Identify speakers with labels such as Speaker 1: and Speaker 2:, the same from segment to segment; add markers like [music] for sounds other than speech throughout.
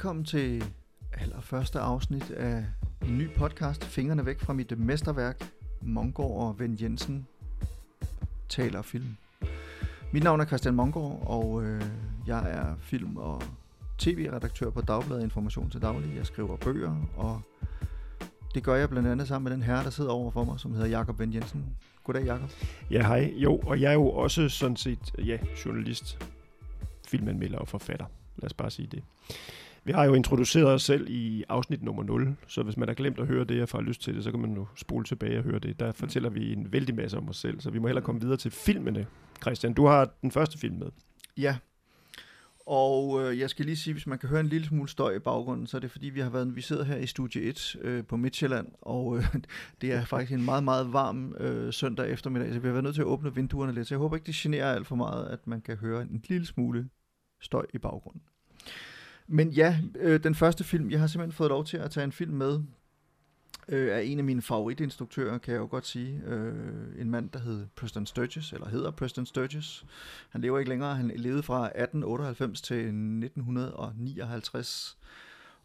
Speaker 1: Velkommen til allerførste afsnit af en ny podcast, Fingrene væk fra mit mesterværk, Mongård og Vend Jensen taler film. Mit navn er Christian Mongård, og øh, jeg er film- og tv-redaktør på Dagbladet Information til Daglig. Jeg skriver bøger, og det gør jeg blandt andet sammen med den herre, der sidder over for mig, som hedder Jakob Ben Jensen. Goddag, Jakob.
Speaker 2: Ja, hej. Jo, og jeg er jo også sådan set, ja, journalist, filmanmelder og forfatter. Lad os bare sige det. Vi har jo introduceret os selv i afsnit nummer 0, så hvis man har glemt at høre det og får lyst til det, så kan man jo spole tilbage og høre det. Der fortæller vi en vældig masse om os selv, så vi må hellere komme videre til filmene. Christian, du har den første film med.
Speaker 1: Ja, og øh, jeg skal lige sige, hvis man kan høre en lille smule støj i baggrunden, så er det fordi, vi har været, vi sidder her i Studie 1 øh, på Midtjylland, og øh, [laughs] det er faktisk en meget, meget varm øh, søndag eftermiddag, så vi har været nødt til at åbne vinduerne lidt. Så jeg håber ikke, det generer alt for meget, at man kan høre en lille smule støj i baggrunden. Men ja, øh, den første film, jeg har simpelthen fået lov til at tage en film med, øh, er en af mine favoritinstruktører, kan jeg jo godt sige. Øh, en mand, der hed Preston Sturges, eller hedder Preston Sturges. Han lever ikke længere. Han levede fra 1898 til 1959.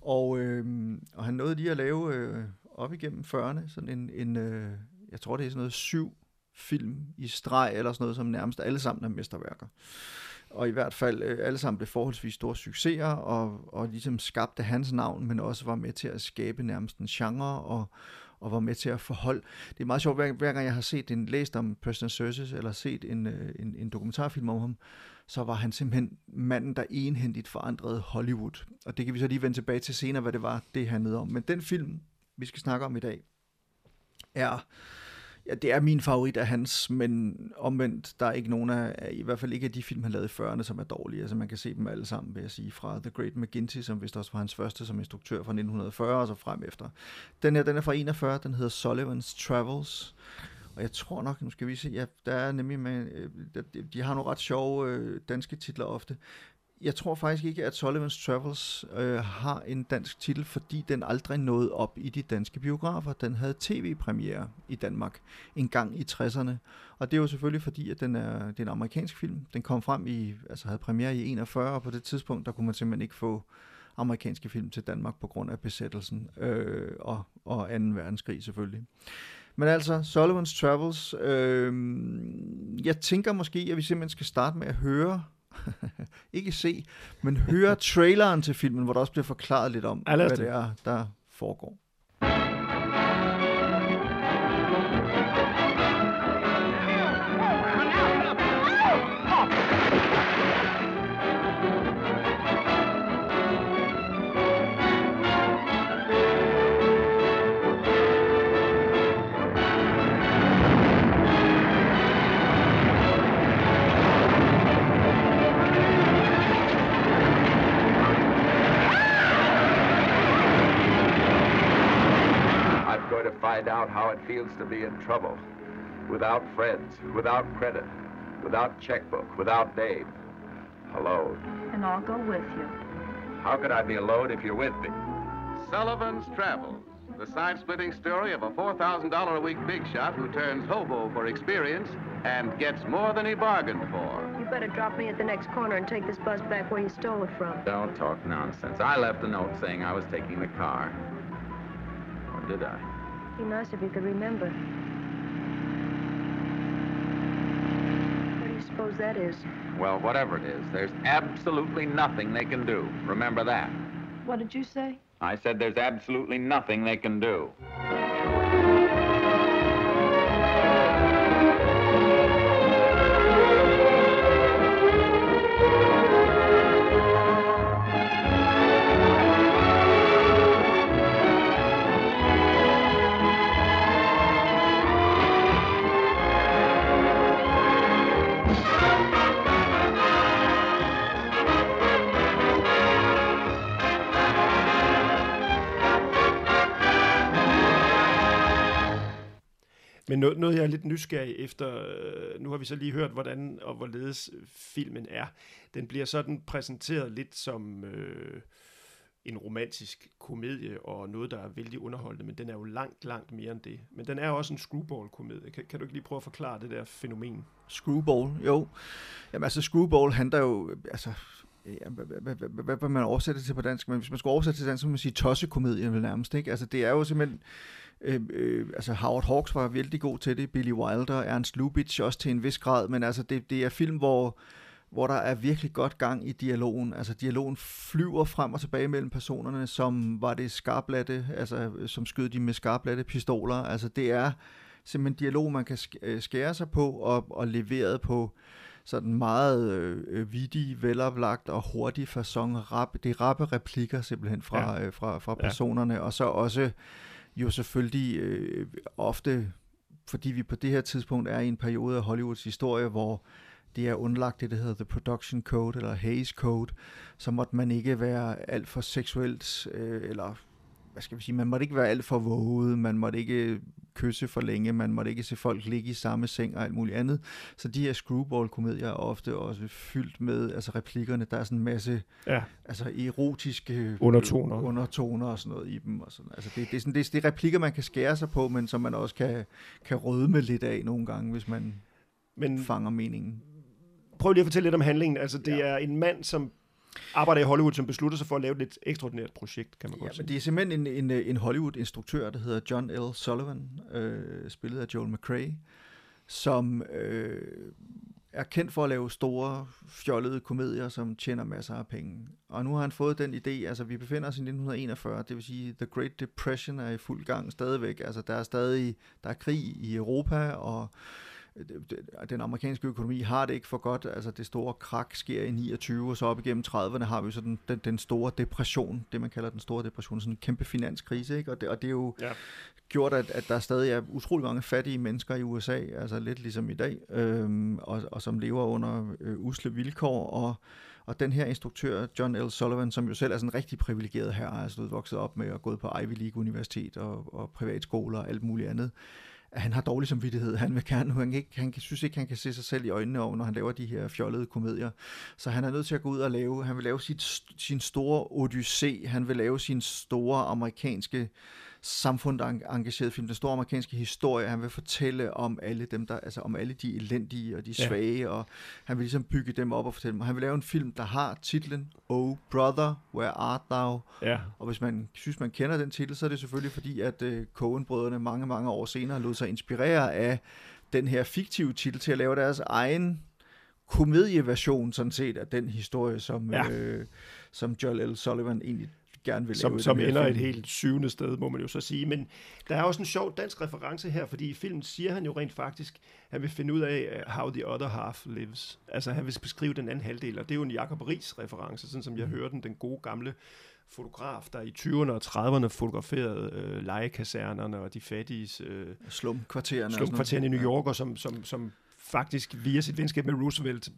Speaker 1: Og, øh, og han nåede lige at lave øh, op igennem 40'erne sådan en, en øh, jeg tror det er sådan noget syv film i streg, eller sådan noget, som nærmest alle sammen er mesterværker og i hvert fald øh, alle sammen blev forholdsvis store succeser, og, og ligesom skabte hans navn, men også var med til at skabe nærmest en genre, og, og var med til at forholde. Det er meget sjovt, hver, hver gang jeg har set en, læst om Preston Services, eller set en, øh, en, en dokumentarfilm om ham, så var han simpelthen manden, der enhændigt forandrede Hollywood. Og det kan vi så lige vende tilbage til senere, hvad det var, det handlede om. Men den film, vi skal snakke om i dag, er Ja, det er min favorit af hans, men omvendt, der er ikke nogen af, i hvert fald ikke af de film, han lavede i 40'erne, som er dårlige. Altså man kan se dem alle sammen, vil jeg sige, fra The Great McGinty, som vist også var hans første som instruktør fra 1940 og så frem efter. Den her, den er fra 41, den hedder Sullivan's Travels. Og jeg tror nok, nu skal vi se, ja, der er nemlig med, øh, de har nogle ret sjove øh, danske titler ofte jeg tror faktisk ikke, at Sullivan's Travels øh, har en dansk titel, fordi den aldrig nåede op i de danske biografer. Den havde tv-premiere i Danmark en gang i 60'erne. Og det er jo selvfølgelig fordi, at den er, det er en amerikansk film. Den kom frem i, altså havde premiere i 41, og på det tidspunkt, der kunne man simpelthen ikke få amerikanske film til Danmark på grund af besættelsen øh, og, og 2. verdenskrig selvfølgelig. Men altså, Sullivan's Travels, øh, jeg tænker måske, at vi simpelthen skal starte med at høre [laughs] ikke se, men høre traileren til filmen, hvor der også bliver forklaret lidt om, hvad det er, der foregår.
Speaker 3: Out how it feels to be in trouble. Without friends, without credit, without checkbook, without Dave. Alone.
Speaker 4: And I'll go with you.
Speaker 3: How could I be alone if you're with me?
Speaker 5: Sullivan's Travels, the side-splitting story of a $4,000 a week big shot who turns hobo for experience and gets more than he bargained for.
Speaker 4: You better drop me at the next corner and take this bus back where you stole it from.
Speaker 6: Don't talk nonsense. I left a note saying I was taking the car. Or did I?
Speaker 4: It'd be nice if you could remember. What do you suppose that is?
Speaker 6: Well, whatever it is, there's absolutely nothing they can do. Remember that.
Speaker 4: What did you say?
Speaker 6: I said there's absolutely nothing they can do.
Speaker 2: Men noget, noget, jeg er lidt nysgerrig efter, øh, nu har vi så lige hørt, hvordan og hvorledes filmen er. Den bliver sådan præsenteret lidt som øh, en romantisk komedie og noget, der er vældig underholdende, men den er jo langt, langt mere end det. Men den er også en screwball-komedie. Kan, kan du ikke lige prøve at forklare det der fænomen?
Speaker 1: Screwball, jo. Jamen altså, Screwball handler jo, altså, ja, hvad, vil man oversætter det til på dansk, men hvis man skulle oversætte til dansk, så må man sige tossekomedien vel nærmest, ikke? Altså det er jo simpelthen, øh, øh, altså Howard Hawks var vældig god til det, Billy Wilder, Ernst Lubitsch også til en vis grad, men altså det, det er film, hvor hvor der er virkelig godt gang i dialogen. Altså dialogen flyver frem og tilbage mellem personerne, som var det skarplatte, altså som skød de med skarplatte pistoler. Altså det er simpelthen dialog, man kan øh, skære sig på og, og leveret på sådan meget øh, vidig, veloplagt og hurtig fasong. Rap, det rappe replikker simpelthen fra, ja. øh, fra, fra personerne, ja. og så også jo selvfølgelig øh, ofte, fordi vi på det her tidspunkt er i en periode af Hollywoods historie, hvor det er underlagt det, der hedder The Production Code, eller Hays Code, så måtte man ikke være alt for seksuelt, øh, eller hvad skal vi sige, man måtte ikke være alt for våget, man måtte ikke kysse for længe, man måtte ikke se folk ligge i samme seng og alt muligt andet. Så de her screwball-komedier er ofte også fyldt med altså replikkerne, der er sådan en masse ja. altså erotiske
Speaker 2: undertoner.
Speaker 1: undertoner og sådan noget i dem. Og sådan. Altså det, det, er sådan, det, er, det er replikker, man kan skære sig på, men som man også kan, kan rødme lidt af nogle gange, hvis man men, fanger meningen.
Speaker 2: Prøv lige at fortælle lidt om handlingen. Altså det ja. er en mand, som arbejder i Hollywood, som beslutter sig for at lave et lidt ekstraordinært projekt, kan man
Speaker 1: ja,
Speaker 2: godt sige.
Speaker 1: Men det er simpelthen en, en, en Hollywood-instruktør, der hedder John L. Sullivan, øh, spillet af Joel McRae, som øh, er kendt for at lave store, fjollede komedier, som tjener masser af penge. Og nu har han fået den idé, altså vi befinder os i 1941, det vil sige, The Great Depression er i fuld gang stadigvæk. Altså der er stadig, der er krig i Europa, og den amerikanske økonomi har det ikke for godt. Altså det store krak sker i 29, og så op igennem 30'erne har vi så den, den, den store depression, det man kalder den store depression, sådan en kæmpe finanskrise, ikke? Og det, og det er jo ja. gjort, at, at der stadig er utrolig mange fattige mennesker i USA, altså lidt ligesom i dag, øhm, og, og som lever under øh, usle vilkår, og og den her instruktør, John L. Sullivan, som jo selv er sådan en rigtig privilegeret her, altså vokset op med at gå på Ivy League Universitet og, og privatskoler og alt muligt andet, at han har dårlig samvittighed. Han vil gerne, han, ikke, han synes ikke, han kan se sig selv i øjnene over, når han laver de her fjollede komedier. Så han er nødt til at gå ud og lave, han vil lave sit, sin store odyssé, han vil lave sin store amerikanske samfundsengageret film, den store amerikanske historie. Han vil fortælle om alle dem, der, altså om alle de elendige og de svage, ja. og han vil ligesom bygge dem op og fortælle dem. Og han vil lave en film, der har titlen Oh Brother, Where Art Thou? Ja. Og hvis man synes, man kender den titel, så er det selvfølgelig fordi, at uh, Coen-brødrene mange, mange år senere lod sig inspirere af den her fiktive titel til at lave deres egen komedieversion sådan set af den historie, som, ja. øh, som Joel L. Sullivan egentlig gerne vil
Speaker 2: som,
Speaker 1: lave.
Speaker 2: Som ender film. et helt syvende sted, må man jo så sige. Men der er også en sjov dansk reference her, fordi i filmen siger han jo rent faktisk, han vil finde ud af, uh, how the other half lives. Altså han vil beskrive den anden halvdel, og det er jo en Jacob Ries reference, sådan som jeg mm. hører den, den gode gamle fotograf, der i 20'erne og 30'erne fotograferede øh, legekasernerne og de fattige øh,
Speaker 1: slumkvartererne,
Speaker 2: slumkvartererne i New York, og som, som, som faktisk via sit venskab med Roosevelt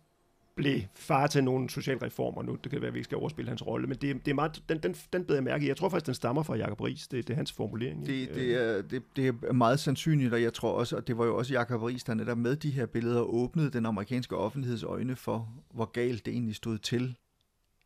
Speaker 2: blev far til nogle socialreformer nu. Det kan være, at vi ikke skal overspille hans rolle, men det, det er meget, den, den, den beder jeg mærke i. Jeg tror faktisk, den stammer fra Jacob Ries. Det, det er hans formulering.
Speaker 1: Det, det, er, det, det er meget sandsynligt, og jeg tror også, og det var jo også Jacob Ries, der netop med de her billeder åbnede den amerikanske offentligheds øjne for, hvor galt det egentlig stod til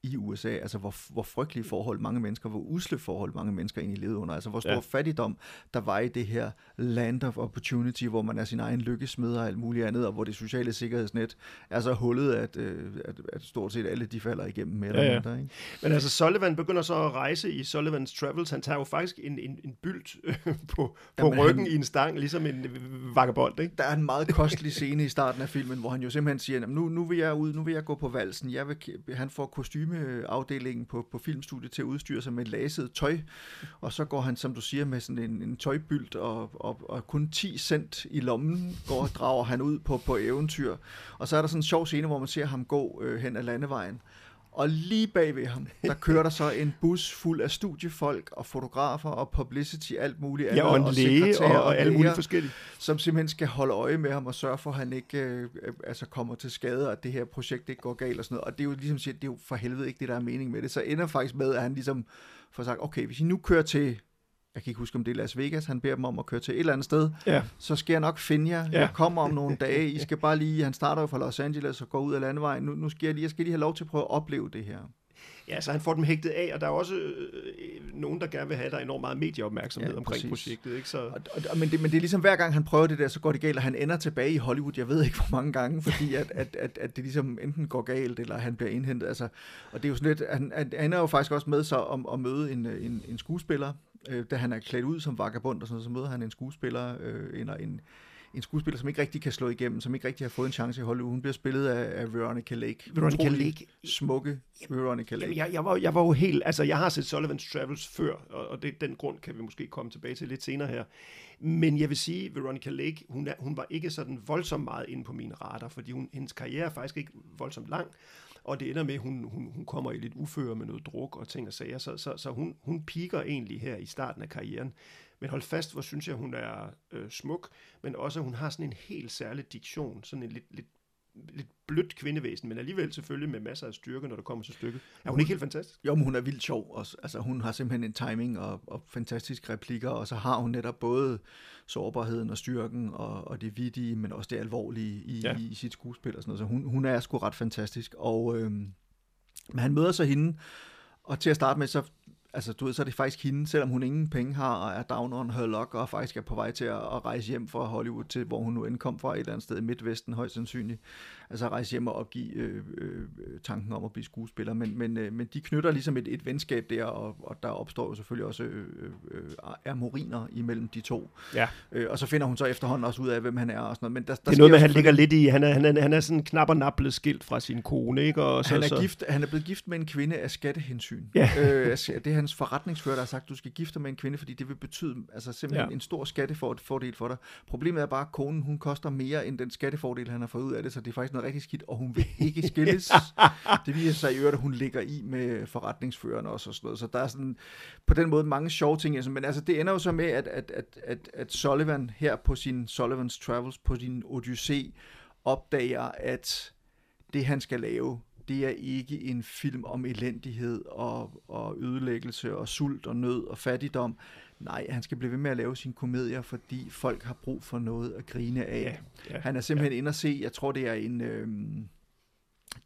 Speaker 1: i USA, altså hvor, hvor frygtelige forhold mange mennesker, hvor usle forhold mange mennesker egentlig levede under, altså hvor stor ja. fattigdom der var i det her land of opportunity, hvor man er sin egen lykkesmed og alt muligt andet, og hvor det sociale sikkerhedsnet er så hullet, at, øh, at, at stort set alle de falder igennem med ja, ja. Mindre, ikke?
Speaker 2: Men altså Sullivan begynder så at rejse i Sullivans Travels, han tager jo faktisk en, en, en bylt øh, på, på Jamen, ryggen han, i en stang, ligesom en vagabond, ikke?
Speaker 1: Der er en meget kostelig scene i starten af filmen, hvor han jo simpelthen siger, nu, nu vil jeg ud, nu vil jeg gå på valsen, jeg vil, han får kostume kostymeafdelingen på, på filmstudiet til at udstyre sig med laset tøj, og så går han, som du siger, med sådan en, en tøjbylt, og, og, og kun 10 cent i lommen går og drager han ud på, på eventyr. Og så er der sådan en sjov scene, hvor man ser ham gå øh, hen ad landevejen, og lige bag ved ham, der [laughs] kører der så en bus fuld af studiefolk og fotografer og publicity, alt muligt
Speaker 2: andet. Ja, og en og læge og, og alt muligt forskelligt.
Speaker 1: Som simpelthen skal holde øje med ham og sørge for, at han ikke øh, altså kommer til skade, og at det her projekt ikke går galt og sådan noget. Og det er jo ligesom siger, det er jo for helvede ikke det, der er mening med det. Så ender faktisk med, at han ligesom får sagt, okay, hvis I nu kører til jeg kan ikke huske, om det er Las Vegas, han beder dem om at køre til et eller andet sted, ja. så skal jeg nok finde jer. Ja. Jeg kommer om nogle [laughs] dage. I skal bare lige, han starter jo fra Los Angeles og går ud af landevejen. Nu, nu skal jeg lige, jeg skal lige have lov til at prøve at opleve det her.
Speaker 2: Ja, så han får dem hægtet af, og der er også øh, nogen, der gerne vil have, der er enormt meget medieopmærksomhed
Speaker 1: Ja,
Speaker 2: omkring
Speaker 1: præcis.
Speaker 2: projektet. Ikke? Så,
Speaker 1: Og, og, og, men, det, men det er ligesom hver gang han prøver det der, så går det galt, og han ender tilbage i Hollywood, jeg ved ikke hvor mange gange, fordi at, at, at, at det ligesom enten går galt, eller han bliver indhentet. Altså, og det er jo sådan lidt, han, han ender jo faktisk også med så om at møde en, en, en skuespiller, øh, da han er klædt ud som vagabond og sådan noget, så møder han en skuespiller, øh, en, en, en skuespiller, som ikke rigtig kan slå igennem, som ikke rigtig har fået en chance i Hollywood. Hun bliver spillet af, af Veronica Lake.
Speaker 2: Veronica
Speaker 1: Utrolig
Speaker 2: Lake.
Speaker 1: Smukke Veronica Lake.
Speaker 2: Jamen, jeg, jeg, var, jeg var jo helt... Altså, jeg har set Sullivan's Travels før, og, og det, den grund kan vi måske komme tilbage til lidt senere her. Men jeg vil sige, Veronica Lake, hun, er, hun var ikke sådan voldsomt meget inde på mine radar, fordi hun, hendes karriere er faktisk ikke voldsomt lang, og det ender med, at hun, hun, hun kommer i lidt uføre med noget druk og ting og sager, så, så, så hun, hun piker egentlig her i starten af karrieren. Men hold fast, hvor synes jeg, hun er øh, smuk, men også, at hun har sådan en helt særlig diktion, sådan en lidt, lidt lidt blødt kvindevæsen, men alligevel selvfølgelig med masser af styrke, når det kommer til stykket. Er hun ikke helt fantastisk?
Speaker 1: Jo, men hun er vildt sjov også. Altså, hun har simpelthen en timing og, og fantastiske replikker, og så har hun netop både sårbarheden og styrken og, og det vidtige, men også det alvorlige i. Ja. i, i sit skuespil og sådan noget. Så hun, hun er sgu ret fantastisk. Og, øhm, men han møder så hende, og til at starte med, så, altså, du ved, så er det faktisk hende, selvom hun ingen penge har, og er down on her luck, og faktisk er på vej til at, at rejse hjem fra Hollywood til, hvor hun nu end kom fra, et eller andet sted i Midtvesten, højst sandsynligt. Altså rejse hjem og opgive øh, øh, tanken om at blive skuespiller. Men, men, øh, men de knytter ligesom et, et venskab der, og, og der opstår jo selvfølgelig også øh, øh, amoriner imellem de to.
Speaker 2: Ja.
Speaker 1: Øh, og så finder hun så efterhånden også ud af, hvem han er og sådan noget. Men der, der
Speaker 2: Det er noget med, han ligger lidt i, han er, han er, han er sådan knap og nap blevet skilt fra sin kone, ikke? Og så,
Speaker 1: han er,
Speaker 2: så,
Speaker 1: gift, han er blevet gift med en kvinde af skattehensyn.
Speaker 2: Ja.
Speaker 1: Øh, det hans forretningsfører, der har sagt, du skal gifte dig med en kvinde, fordi det vil betyde altså, simpelthen ja. En stor skattefordel for dig. Problemet er bare, at konen hun koster mere end den skattefordel, han har fået ud af det, så det er faktisk noget rigtig skidt, og hun vil ikke [laughs] skilles. det viser sig i øvrigt, at hun ligger i med forretningsføreren også og sådan noget. Så der er sådan på den måde mange sjove ting. altså, Men altså, det ender jo så med, at, at, at, at, at Sullivan her på sin Sullivan's Travels, på sin Odyssey, opdager, at det han skal lave, det er ikke en film om elendighed og, og ødelæggelse og sult og nød og fattigdom. Nej, han skal blive ved med at lave sine komedier, fordi folk har brug for noget at grine af.
Speaker 2: Ja, ja,
Speaker 1: han er simpelthen ja. inde og se, jeg tror det er en, øhm,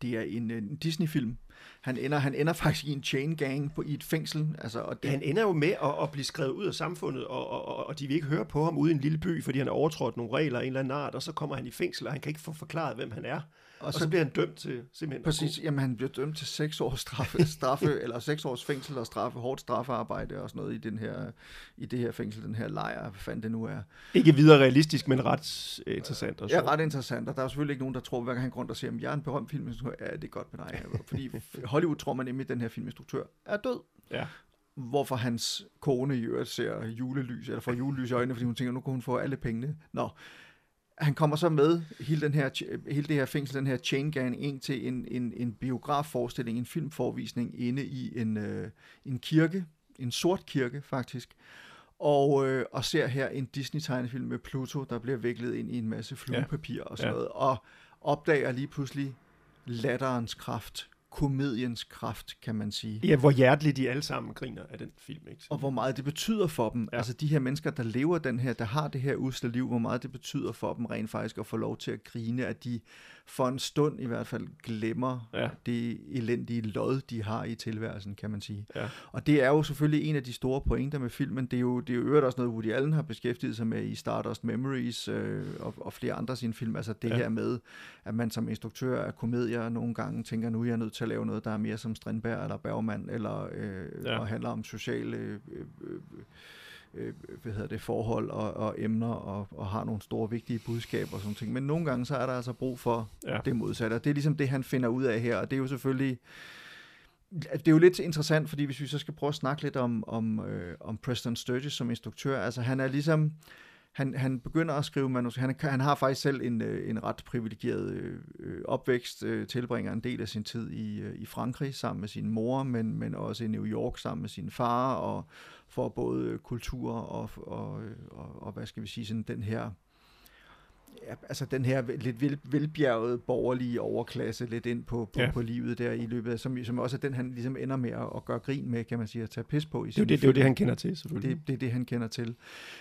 Speaker 1: det er en, en Disney-film. Han ender, han ender faktisk i en chain gang på, i et fængsel. Altså, og det,
Speaker 2: Han ender jo med at, at blive skrevet ud af samfundet, og, og, og- og de vil ikke høre på ham ude i en lille by, fordi han har overtrådt nogle regler af en eller anden art, og så kommer han i fængsel, og han kan ikke få forklaret, hvem han er. Og, og så, så bliver han dømt til simpelthen...
Speaker 1: Præcis, jamen han bliver dømt til seks års straffe, [laughs] straffe eller seks års fængsel og straffe, hårdt straffearbejde og sådan noget i, den her, i det her fængsel, den her lejr, hvad fanden det nu er.
Speaker 2: Ikke videre realistisk, men ret øh, interessant. Og
Speaker 1: Ja,
Speaker 2: sjovt.
Speaker 1: ret interessant, og der er selvfølgelig ikke nogen, der tror, hver gang han går rundt og siger, at jeg er en berømt filminstruktør, ja, det er godt med dig. Fordi [laughs] Hollywood tror man nemlig, at den her filminstruktør er død.
Speaker 2: Ja.
Speaker 1: Hvorfor hans kone i øvrigt ser julelys, eller får julelys i øjnene, fordi hun tænker, nu kan hun få alle pengene. Nå, han kommer så med hele, den her, hele det her fængsel, den her chain gang, ind til en, en, en biografforestilling, en filmforvisning inde i en, øh, en kirke, en sort kirke faktisk, og, øh, og ser her en Disney-tegnefilm med Pluto, der bliver viklet ind i en masse fluepapir og sådan
Speaker 2: Ja.
Speaker 1: noget, og opdager lige pludselig latterens kraft, komediens kraft, kan man sige.
Speaker 2: Ja, hvor hjerteligt de alle sammen griner af den film, ikke?
Speaker 1: Og hvor meget det betyder for dem. Ja. Altså de her mennesker, der lever den her, der har det her usle liv, hvor meget det betyder for dem rent faktisk at få lov til at grine, at de for en stund i hvert fald glemmer
Speaker 2: Ja.
Speaker 1: det elendige lod, de har i tilværelsen, kan man sige.
Speaker 2: Ja.
Speaker 1: Og det er jo selvfølgelig en af de store pointer med filmen. Det er jo, det er jo øvrigt også noget, Woody Allen har beskæftiget sig med i Stardust Memories øh, og, og flere andre af sine film. Altså det ja. Her med, at man som instruktør af komedier nogle gange tænker, nu er jeg nødt til at lave noget, der er mere som Strindberg eller Bergman, eller øh. Ja. og handler om sociale øh, øh, øh, hvad hedder det, forhold og, og emner, og, og har nogle store vigtige budskaber og sådan ting. Men nogle gange, så er der altså brug for
Speaker 2: Ja.
Speaker 1: det modsatte. Og det er ligesom det, han finder ud af her, og det er jo selvfølgelig det er jo lidt interessant, fordi hvis vi så skal prøve at snakke lidt om, om, øh, om Preston Sturges som instruktør, altså han er ligesom, han, han begynder at skrive manus. Han, han har faktisk selv en, øh, en ret privilegeret øh, opvækst, øh, tilbringer en del af sin tid i, øh, i Frankrig sammen med sin mor, men, men også i New York sammen med sin far, og får både kultur og, og, øh, og, og hvad skal vi sige, sådan den her ja, altså den her lidt vel, velbjergede borgerlige overklasse lidt ind på, på, ja. På livet der i løbet af, som, som også er den, han ligesom ender med at, at gøre grin med, kan man sige, at tage pis på i
Speaker 2: Det er det, det, er jo det, han kender til, selvfølgelig.
Speaker 1: Det, det er det, han kender til.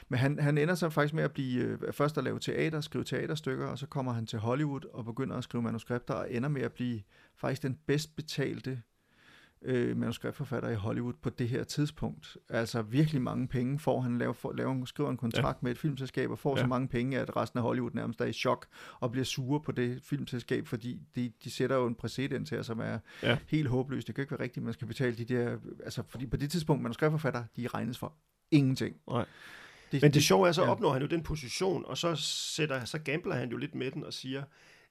Speaker 1: Men han, han ender så faktisk med at blive øh, først at lave teater, skrive teaterstykker, og så kommer han til Hollywood og begynder at skrive manuskripter, og ender med at blive faktisk den bedst betalte øh, manuskriptforfatter i Hollywood på det her tidspunkt. Altså virkelig mange penge får han, laver, for, laver, skriver en kontrakt ja. med et filmselskab og får ja. så mange penge, at resten af Hollywood nærmest er i chok og bliver sure på det filmselskab, fordi de, de sætter jo en præcedens her, som er ja. helt håbløst. Det kan ikke være rigtigt, man skal betale de der, altså fordi på det tidspunkt manuskriptforfatter, de regnes for ingenting.
Speaker 2: Nej. Det, Men det, det sjove er, så ja. opnår han jo den position, og så, sætter, så gambler han jo lidt med den og siger,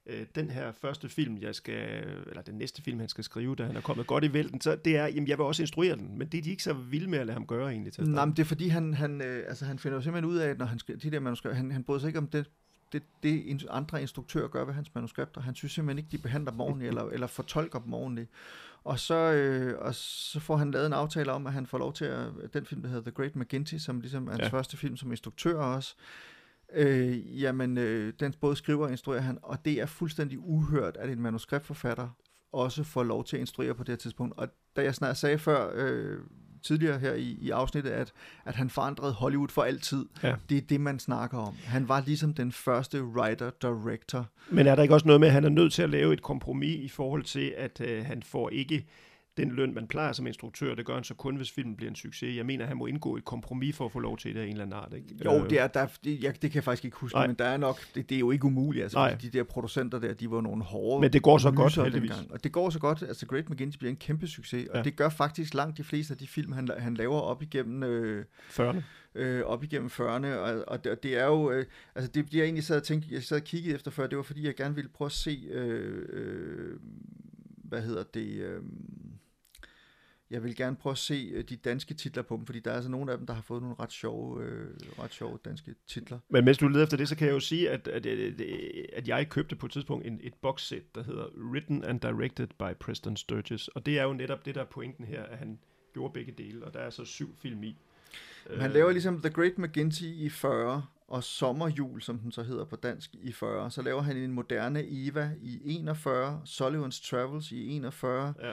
Speaker 2: øh, den her første film, jeg skal, eller den næste film, han skal skrive, da han er kommet godt i vælten, så det er, jamen jeg vil også instruere den, men det er de ikke så vilde med at lade ham gøre egentlig til
Speaker 1: Nej, men det er fordi, han, han, øh, altså, han finder jo simpelthen ud af, at når han skriver, de der manuskripter, han, han bryder sig ikke om det, det, det andre instruktører gør ved hans manuskripter. Han synes simpelthen ikke, de behandler dem ordentligt, eller, eller fortolker dem ordentligt. Og så, øh, og så får han lavet en aftale om, at han får lov til at, den film, der hedder The Great McGinty, som ligesom er hans ja. første film som instruktør også, øh, jamen, øh, den både skriver og instruerer han, og det er fuldstændig uhørt, at en manuskriptforfatter også får lov til at instruere på det her tidspunkt. Og da jeg snart sagde før, øh, tidligere her i, i afsnittet, at, at han forandrede Hollywood for altid. Ja. Det er det, man snakker om. Han var ligesom den første writer-director.
Speaker 2: Men er der ikke også noget med, at han er nødt til at lave et kompromis i forhold til, at øh, han får ikke den løn, man plejer som instruktør, det gør han så kun, hvis filmen bliver en succes. Jeg mener, han må indgå et kompromis for at få lov til det af en eller anden art. Ikke?
Speaker 1: Jo, øh. det, er, der, det, jeg, det kan jeg faktisk ikke huske, Nej. men der er nok, det, det er jo ikke umuligt. Altså, Nej. de der producenter der, de var nogle hårde
Speaker 2: Men det går så godt, heldigvis. Dengang.
Speaker 1: Og det går så godt, altså Great McGinty bliver en kæmpe succes, og ja. det gør faktisk langt de fleste af de film, han, han laver op igennem... Øh,
Speaker 2: 40'erne
Speaker 1: øh, op igennem 40'erne, og, og, det, og det er jo, øh, altså det, det jeg egentlig sad og tænkte, jeg sad og kiggede efter før, det var fordi, jeg gerne ville prøve at se, øh, øh, hvad hedder det, øh, jeg vil gerne prøve at se øh, de danske titler på dem, fordi der er altså nogle af dem, der har fået nogle ret sjove, øh, ret sjove danske titler.
Speaker 2: Men mens du leder efter det, så kan jeg jo sige, at, at, at, at jeg købte på et tidspunkt en, et boxset, der hedder Written and Directed by Preston Sturges, og det er jo netop det, der er pointen her, at han gjorde begge dele, og der er så syv film i.
Speaker 1: Han laver ligesom The Great McGinty i 40, og Sommerjul, som den så hedder på dansk, i 40. Så laver han en moderne Eva i 41, Sullivan's Travels i 41, ja.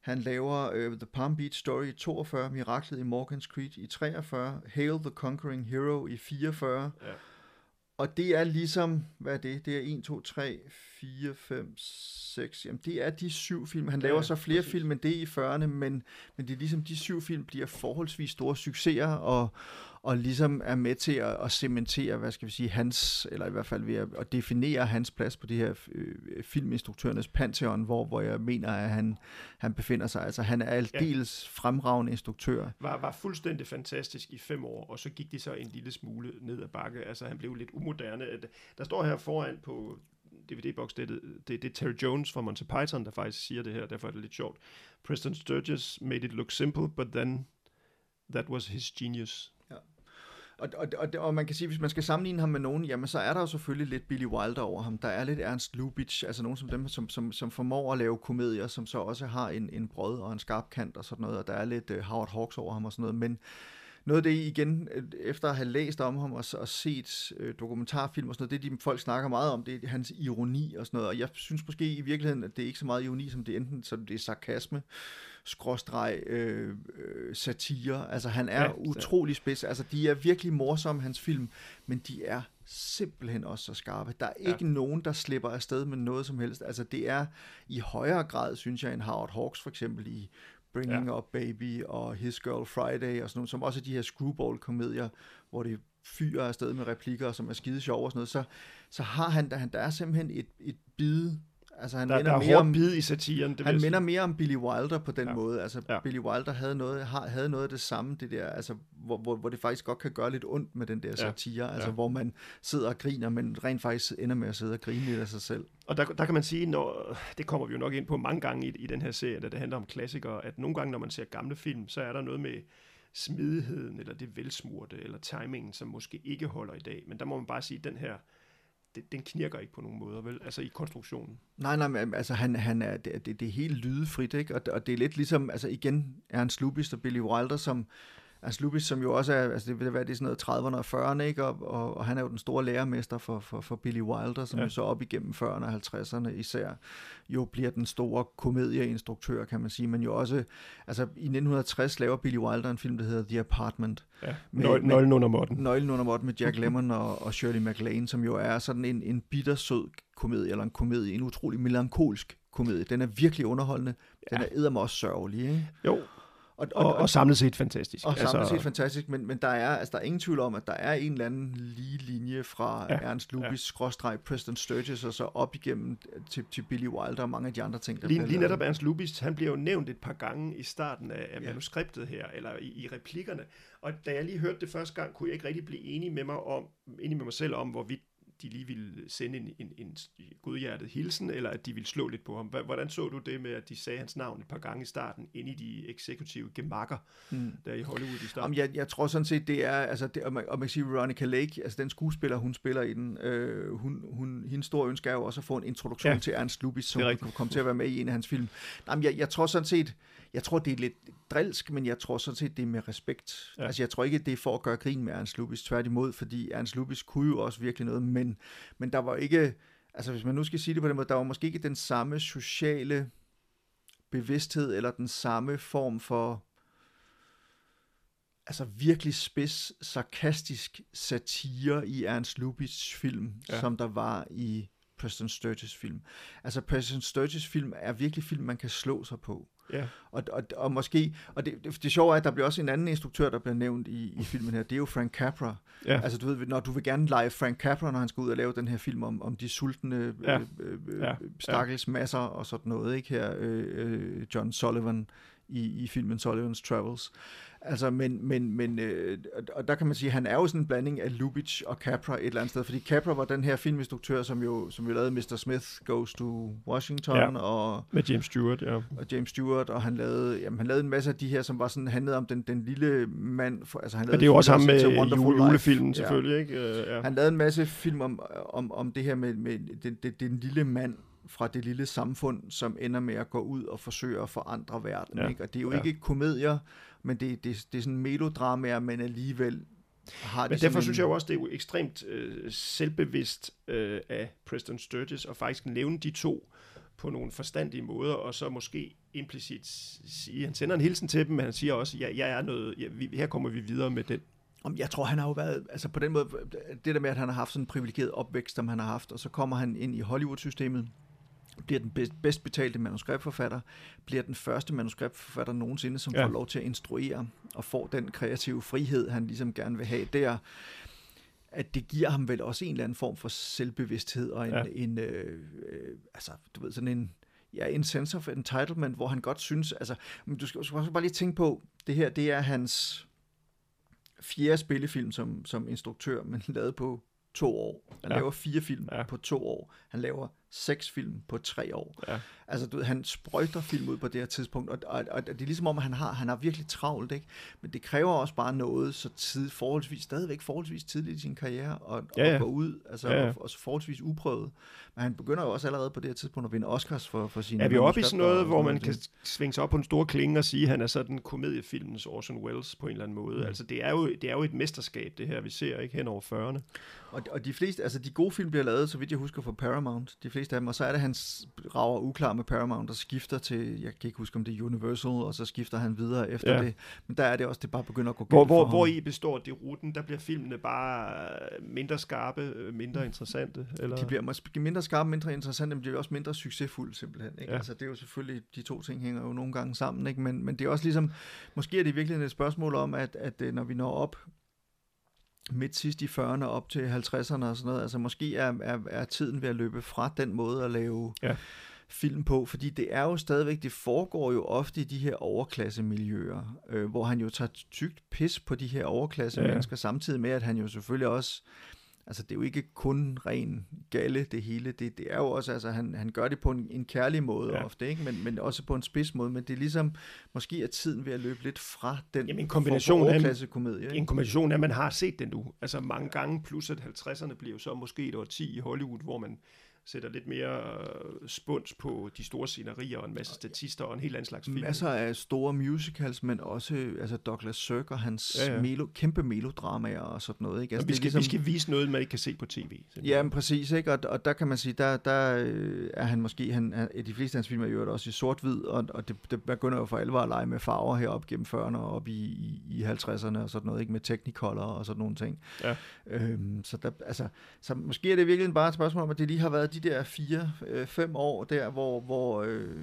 Speaker 1: Han laver uh, The Palm Beach Story i 42, Miraklet i Morgan's Creek i 43, Hail the Conquering Hero i 44. Ja. Og det er ligesom, hvad er det? Det er 1, 2, 3, 4, 5, 6. Jamen, det er de syv film. Han laver ja, så flere præcis. film end det i 40'erne, men, men det er ligesom, de syv film bliver forholdsvis store succeser, og, og ligesom er med til at, at cementere, hvad skal vi sige, hans, eller i hvert fald ved at, at definere hans plads på det her øh, filminstruktørernes pantheon, hvor, hvor jeg mener, at han, han befinder sig. Altså han er aldeles ja. fremragende instruktør.
Speaker 2: Var, var fuldstændig fantastisk i fem år, og så gik de så en lille smule ned ad bakke. Altså han blev lidt umoderne. Der står her foran på DVD-boks, det, det, det, det er Terry Jones fra Monty Python, der faktisk siger det her, derfor er det lidt sjovt. Preston Sturges made it look simple, but then that was his genius.
Speaker 1: Og, og, og, og man kan sige, hvis man skal sammenligne ham med nogen, jamen så er der jo selvfølgelig lidt Billy Wilder over ham. Der er lidt Ernst Lubitsch, altså nogen som dem, som, som, som formår at lave komedier, som så også har en, en brød og en skarp kant og sådan noget, og der er lidt uh, Howard Hawks over ham og sådan noget, men noget af det igen, øh, efter at have læst om ham og, og set øh, dokumentarfilm og sådan noget, det de folk snakker meget om, det er hans ironi og sådan noget, og jeg synes måske i virkeligheden, at det er ikke så meget ironi, som det enten som det er sarkasme, skråstreg øh, øh, satire. Altså han er ja, utrolig spids. Altså de er virkelig morsomme, hans film, men de er simpelthen også så skarpe. Der er ikke ja. nogen, der slipper afsted med noget som helst. Altså det er i højere grad, synes jeg, end Howard Hawks for eksempel i Bringing ja. Up Baby og His Girl Friday og sådan noget, som også er de her screwball-komedier, hvor det fyrer afsted med replikker, som er skide sjove og sådan noget, så, så har han, der, der er simpelthen et, et bid Altså, han
Speaker 2: der,
Speaker 1: minder
Speaker 2: der
Speaker 1: mere om,
Speaker 2: bid i satiren.
Speaker 1: Det han minder sige. mere om Billy Wilder på den ja. måde. Altså, ja. Billy Wilder havde noget, havde noget af det samme, det der, altså, hvor, hvor, hvor det faktisk godt kan gøre lidt ondt med den der satire, ja. altså ja. hvor man sidder og griner, men rent faktisk ender med at sidde og grine lidt af sig selv.
Speaker 2: Og der, der kan man sige, når, det kommer vi jo nok ind på mange gange i, i den her serie, da det handler om klassikere, at nogle gange, når man ser gamle film, så er der noget med smidigheden, eller det velsmurte, eller timingen, som måske ikke holder i dag. Men der må man bare sige, at den her den knirker ikke på nogen måder, vel? Altså i konstruktionen.
Speaker 1: Nej, nej, men altså han, han er, det, det, det er helt lydefrit, ikke? Og, og det er lidt ligesom, altså igen, er han Lubis og Billy Wilder, som Ernst Lubitsch, som jo også er, altså det vil være det sådan noget 30'erne og 40'erne, ikke? Og, og, og, han er jo den store lærermester for, for, for Billy Wilder, som ja. jo så op igennem 40'erne og 50'erne især jo bliver den store komedieinstruktør, kan man sige, men jo også, altså i 1960 laver Billy Wilder en film, der hedder The Apartment.
Speaker 2: Ja, med, Nøglen under måtten.
Speaker 1: Nøglen under måtten med Jack [laughs] Lemmon og, og Shirley MacLaine, som jo er sådan en, en bittersød komedie, eller en komedie, en utrolig melankolsk komedie. Den er virkelig underholdende. Den ja. er eddermame også sørgelig, ikke?
Speaker 2: Jo, og, og, og, og samlet set fantastisk.
Speaker 1: Og samlet altså, set fantastisk, men, men der, er, altså, der er ingen tvivl om, at der er en eller anden lige linje fra ja, Ernst Lubitsch, ja. skråstreg Preston Sturges, og så op igennem til, til Billy Wilder og mange af de andre ting.
Speaker 2: Der lige, lige netop Ernst Lubitsch, han bliver jo nævnt et par gange i starten af, af ja. manuskriptet her, eller i, i replikkerne, og da jeg lige hørte det første gang, kunne jeg ikke rigtig blive enig med mig om, enig med mig selv om, hvorvidt de lige ville sende en, en, en godhjertet hilsen, eller at de ville slå lidt på ham. Hvordan så du det med, at de sagde hans navn et par gange i starten, ind i de eksekutive gemakker, mm. der i Hollywood i starten?
Speaker 1: Jamen, jeg, jeg tror sådan set, det er, altså, det, og, man, og man kan sige, Veronica Lake, altså den skuespiller, hun spiller i den, øh, hun, hun, hendes store ønske er jo også at få en introduktion ja. til Ernst Lubitsch, som komme til at være med i en af hans film. Jamen, jeg, jeg tror sådan set, jeg tror, det er lidt drilsk, men jeg tror sådan set, det er med respekt. Ja. Altså, jeg tror ikke, det er for at gøre grin med Ernst Lubitsch, tværtimod, fordi Ernst Lubitsch kunne jo også virkelig noget, men, men der var ikke, altså hvis man nu skal sige det på den måde, der var måske ikke den samme sociale bevidsthed, eller den samme form for, altså virkelig spids, sarkastisk satire i Ernst Lubitsch film, ja. som der var i Preston Sturges film. Altså Preston Sturges film er virkelig film, man kan slå sig på.
Speaker 2: Ja.
Speaker 1: Og, og, og måske, og det, det, det sjove er, at der bliver også en anden instruktør, der bliver nævnt i, i filmen her, det er jo Frank Capra. Ja. Altså du ved, når du vil gerne lege Frank Capra, når han skal ud og lave den her film om, om de sultne ja. øh, øh, ja. stakkels masser og sådan noget, ikke her, øh, øh, John Sullivan i, i filmen Sullivan's Travels. Altså, men, men, men øh, og der kan man sige, at han er jo sådan en blanding af Lubitsch og Capra et eller andet sted, fordi Capra var den her filminstruktør, som jo, som jo lavede Mr. Smith Goes to Washington, ja, og,
Speaker 2: med James Stewart, ja.
Speaker 1: Og James Stewart, og han lavede, jamen, han lavede en masse af de her, som var sådan, handlede om den, den lille mand, for, altså han lavede
Speaker 2: ja, det er jo også ham med jule, julefilmen selvfølgelig, ja. ikke?
Speaker 1: Uh, ja. Han lavede en masse film om, om, om det her med, med den, den, den lille mand, fra det lille samfund, som ender med at gå ud og forsøge at forandre verden. Ja. Ikke? Og det er jo ja. ikke komedier, men det, det, det er sådan melodramaer, men alligevel har
Speaker 2: Men derfor en... synes jeg jo også, det er jo ekstremt øh, selvbevidst øh, af Preston Sturges at faktisk nævne de to på nogle forstandige måder, og så måske implicit sige, han sender en hilsen til dem, men han siger også, ja, jeg er noget, ja, vi, her kommer vi videre med den.
Speaker 1: Jeg tror, han har jo været, altså på den måde, det der med, at han har haft sådan en privilegeret opvækst, som han har haft, og så kommer han ind i Hollywood-systemet, bliver den bedst betalte manuskriptforfatter, bliver den første manuskriptforfatter nogensinde, som ja. får lov til at instruere og får den kreative frihed, han ligesom gerne vil have der at det giver ham vel også en eller anden form for selvbevidsthed og en, ja. en øh, øh, altså, du ved, sådan en, ja, en sense of entitlement, hvor han godt synes, altså, men du skal, du skal bare lige tænke på, det her, det er hans fjerde spillefilm som, som instruktør, men lavet på to år. Han ja. laver fire film ja. på to år. Han laver seks film på tre år. Ja. Altså, du ved, han sprøjter film ud på det her tidspunkt, og, og, og det er ligesom om, at han har, han har virkelig travlt, ikke? Men det kræver også bare noget så tid, forholdsvis, stadigvæk forholdsvis tidligt i sin karriere, og, ja, ja. og gå ud, altså, ja, ja. Og, og forholdsvis uprøvet. Men han begynder jo også allerede på det her tidspunkt at vinde Oscars for, for sine...
Speaker 2: Er vi oppe i sådan noget, hvor man kan svinge sig op på en stor klinge og sige, at han er sådan komediefilmens Orson Welles på en eller anden måde. Mm. Altså, det er, jo, det er jo et mesterskab, det her, vi ser, ikke? Hen over 40'erne.
Speaker 1: Og, og de fleste, altså de gode film bliver lavet, så vidt jeg husker, for Paramount. De fleste af dem, og så er det, han rager uklar med Paramount og skifter til, jeg kan ikke huske, om det er Universal, og så skifter han videre efter ja. det. Men der er det også, det bare begynder at gå
Speaker 2: hvor, hvor, hvor i består det ruten? Der bliver filmene bare mindre skarpe, øh, mindre interessante? Eller?
Speaker 1: De bliver måske mindre skarpe, mindre interessante, men de bliver også mindre succesfulde simpelthen. Ikke? Ja. Altså, det er jo selvfølgelig, de to ting hænger jo nogle gange sammen, ikke? Men, men det er også ligesom, måske er det virkelig et spørgsmål om, at, at øh, når vi når op midt sidst i 40'erne op til 50'erne og sådan noget. Altså måske er, er, er tiden ved at løbe fra den måde at lave ja. film på, fordi det er jo stadigvæk, det foregår jo ofte i de her overklassemiljøer, øh, hvor han jo tager tygt pis på de her overklasse ja. mennesker, samtidig med, at han jo selvfølgelig også altså det er jo ikke kun ren galle det hele, det, det er jo også, altså han, han gør det på en, en kærlig måde ja. ofte, ikke? Men, men også på en spids måde, men det er ligesom, måske er tiden ved at løbe lidt fra den
Speaker 2: Jamen, en kombination af, komedie. Ikke? En kombination af, at man har set den nu, altså mange gange, plus at 50'erne bliver jo så måske et år 10 i Hollywood, hvor man sætter lidt mere øh, spunds på de store scenerier og en masse statister og en helt anden slags film.
Speaker 1: Masser af store musicals, men også altså Douglas Sirk og hans
Speaker 2: Ja,
Speaker 1: ja. Melo, kæmpe melodramaer og sådan noget. Ikke? Altså,
Speaker 2: vi, skal,
Speaker 1: ligesom,
Speaker 2: vi skal vise noget, man ikke kan se på tv. simpelthen.
Speaker 1: Ja, men præcis, ikke? Og, og der kan man sige, der, der øh, er han måske, han, er, de fleste af hans film er jo også i sort-hvid, og, og det, det begynder jo for alvor at lege med farver herop gennem 40'erne og op i, i, i 50'erne og sådan noget, ikke? Med Technicolor og sådan nogle ting.
Speaker 2: Ja.
Speaker 1: Øhm, så, der, altså, så måske er det virkelig bare et spørgsmål om, at det lige har været de der fire, øh, fem år der, hvor, hvor øh,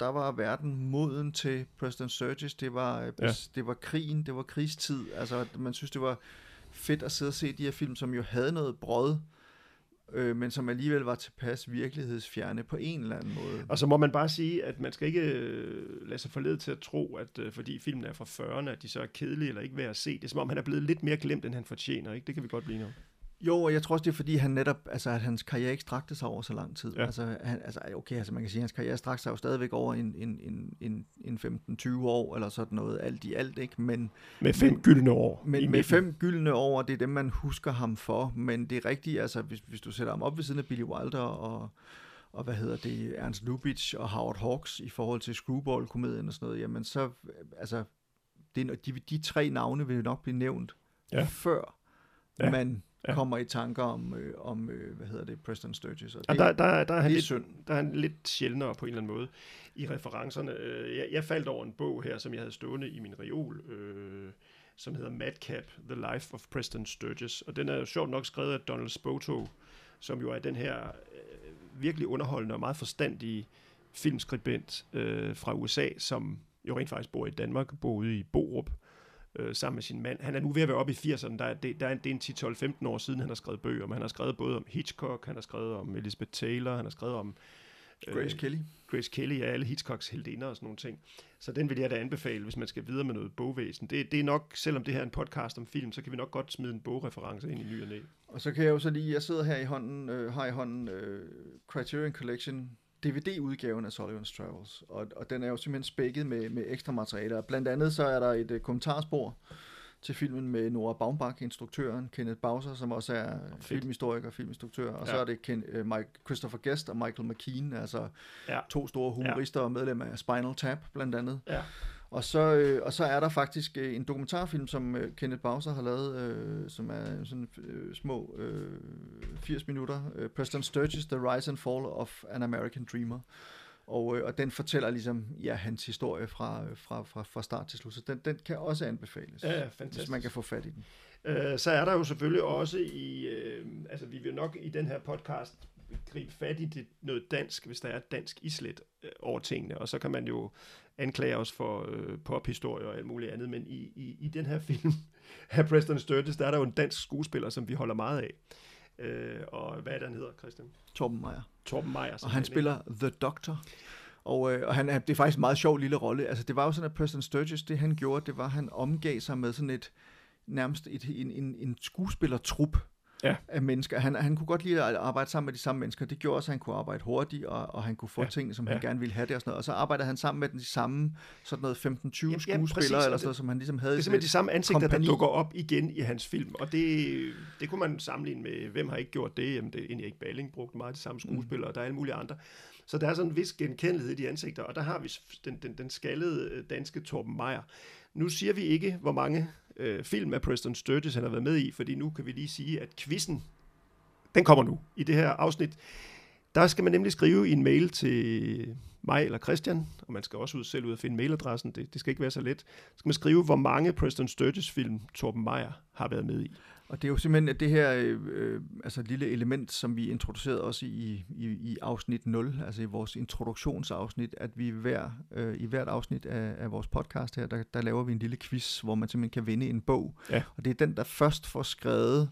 Speaker 1: der var verden moden til President Sturgis. Det var, øh,
Speaker 2: Ja.
Speaker 1: det var krigen, det var krigstid. Altså, man synes, det var fedt at sidde og se de her film, som jo havde noget brød, øh, men som alligevel var tilpas virkelighedsfjerne på en eller anden måde.
Speaker 2: Og så må man bare sige, at man skal ikke øh, lade sig forlede til at tro, at øh, fordi filmen er fra 40'erne, at de så er kedelige eller ikke værd at se. Det er som om, han er blevet lidt mere glemt, end han fortjener. Ikke? Det kan vi godt blive nu.
Speaker 1: Jo, og jeg tror også, det er fordi, han netop, altså, at hans karriere ikke strakte sig over så lang tid.
Speaker 2: Ja.
Speaker 1: Altså, han, altså, okay, altså, man kan sige, at hans karriere strakte sig jo stadigvæk over en, en, en, en, en 15-20 år, eller sådan noget, alt i alt, ikke? Men,
Speaker 2: Med fem
Speaker 1: Men-
Speaker 2: gyldne år.
Speaker 1: men med fem gyldne år, det er dem, man husker ham for. Men det er rigtigt, altså, hvis, hvis du sætter ham op ved siden af Billy Wilder og, og hvad hedder det, Ernst Lubitsch og Howard Hawks i forhold til Screwball-komedien og sådan noget, jamen så, altså, det, er- de, de tre navne vil jo nok blive nævnt,
Speaker 2: Ja.
Speaker 1: før
Speaker 2: Ja.
Speaker 1: man
Speaker 2: Ja.
Speaker 1: kommer i tanker om, øh, om øh, hvad hedder det, Preston Sturges. Og det,
Speaker 2: der, der, der, er han lidt,
Speaker 1: synd.
Speaker 2: der er han lidt sjældnere på en eller anden måde i referencerne. Øh, Jeg, jeg faldt over en bog her, som jeg havde stående i min reol, øh, som hedder Madcap, The Life of Preston Sturges. Og den er jo sjovt nok skrevet af Donald Spoto, som jo er den her øh, virkelig underholdende og meget forstandige filmskribent øh, fra USA, som jo rent faktisk bor i Danmark, bor ude i Borup, øh, sammen med sin mand. Han er nu ved at være oppe i 80'erne. Der er, det, der er en, det er en 10-12-15 år siden, han har skrevet bøger. Men han har skrevet både om Hitchcock, han har skrevet om Elizabeth Taylor, han har skrevet om
Speaker 1: Grace Kelly.
Speaker 2: Grace Kelly og alle Hitchcocks heldinder og sådan nogle ting. Så den vil jeg da anbefale, hvis man skal videre med noget bogvæsen. Det, det er nok, selvom det her er en podcast om film, så kan vi nok godt smide en bogreference ind i ny og næ.
Speaker 1: Og så kan jeg jo så lige, jeg sidder her i hånden, øh, har i hånden øh, Criterion Collection DVD-udgaven af Sullivan's Travels, og, og den er jo simpelthen spækket med, med ekstra materialer. Blandt andet så er der et øh, kommentarspor til filmen med Nora Baumbach, instruktøren, Kenneth Bowser, som også er filmhistoriker, filminstruktør, og ja. så er det Ken, øh, Mike, Christopher Guest og Michael McKean, altså
Speaker 2: Ja.
Speaker 1: to store humorister ja. og medlemmer af Spinal Tap, blandt andet.
Speaker 2: Ja.
Speaker 1: Og så, øh, og så er der faktisk øh, en dokumentarfilm, som øh, Kenneth Bowser har lavet, øh, som er sådan øh, små øh, 80 minutter. Øh, Preston Sturges, The Rise and Fall of an American Dreamer. Og, øh, og den fortæller ligesom ja, hans historie fra, fra, fra, fra start til slut. Så den, den kan også anbefales,
Speaker 2: Ja, ja,
Speaker 1: hvis
Speaker 2: fantastisk.
Speaker 1: man kan få fat i den.
Speaker 2: Øh, så er der jo selvfølgelig også i, øh, altså vi vil nok i den her podcast gribe fat i det, noget dansk, hvis der er dansk islet øh, over tingene, og så kan man jo anklage os for øh, pophistorie og alt muligt andet, men i, i, i den her [laughs] film af Preston Sturges, der er der jo en dansk skuespiller, som vi holder meget af. Øh, og hvad er det, han hedder, Christian?
Speaker 1: Torben Meyer.
Speaker 2: Torben Meyer.
Speaker 1: Og han
Speaker 2: ikke?
Speaker 1: spiller The Doctor. Og, øh, og han det er faktisk en meget sjov lille rolle. Altså, det var jo sådan, at Preston Sturges, det han gjorde, det var, at han omgav sig med sådan et, nærmest et, en, en, en skuespillertrup
Speaker 2: Ja.
Speaker 1: af mennesker. Han, han kunne godt lide at arbejde sammen med de samme mennesker. Det gjorde også, at han kunne arbejde hurtigt, og, og han kunne få
Speaker 2: Ja.
Speaker 1: ting, som
Speaker 2: Ja.
Speaker 1: han gerne ville have det og sådan noget. Og så arbejdede han sammen med de samme sådan noget 15-20
Speaker 2: Ja, ja,
Speaker 1: skuespillere, eller sådan noget, som han ligesom havde.
Speaker 2: Det er simpelthen de samme ansigter,
Speaker 1: kompagni.
Speaker 2: der dukker op igen i hans film, og det, det kunne man sammenligne med, hvem har ikke gjort det? Jamen, det er ikke Balling brugt meget de samme skuespillere, og der er alle mulige andre. Så der er sådan en vis genkendelighed i de ansigter, og der har vi den, den, den skaldede øh, danske Torben Meyer. Nu siger vi ikke, hvor mange øh, film af Preston Sturges han har været med i, fordi nu kan vi lige sige, at quizzen, den kommer nu i det her afsnit. Der skal man nemlig skrive i en mail til mig eller Christian, og man skal også ud, selv ud og finde mailadressen, det, det skal ikke være så let. Så skal man skrive, hvor mange Preston Sturges film Torben Meyer har været med i.
Speaker 1: Og det er jo simpelthen det her øh, øh, altså lille element, som vi introducerede også i, i, i afsnit 0, altså i vores introduktionsafsnit, at vi hver, øh, i hvert afsnit af, af vores podcast her, der, der laver vi en lille quiz, hvor man simpelthen kan vinde en bog.
Speaker 2: Ja.
Speaker 1: Og det er den, der først får skrevet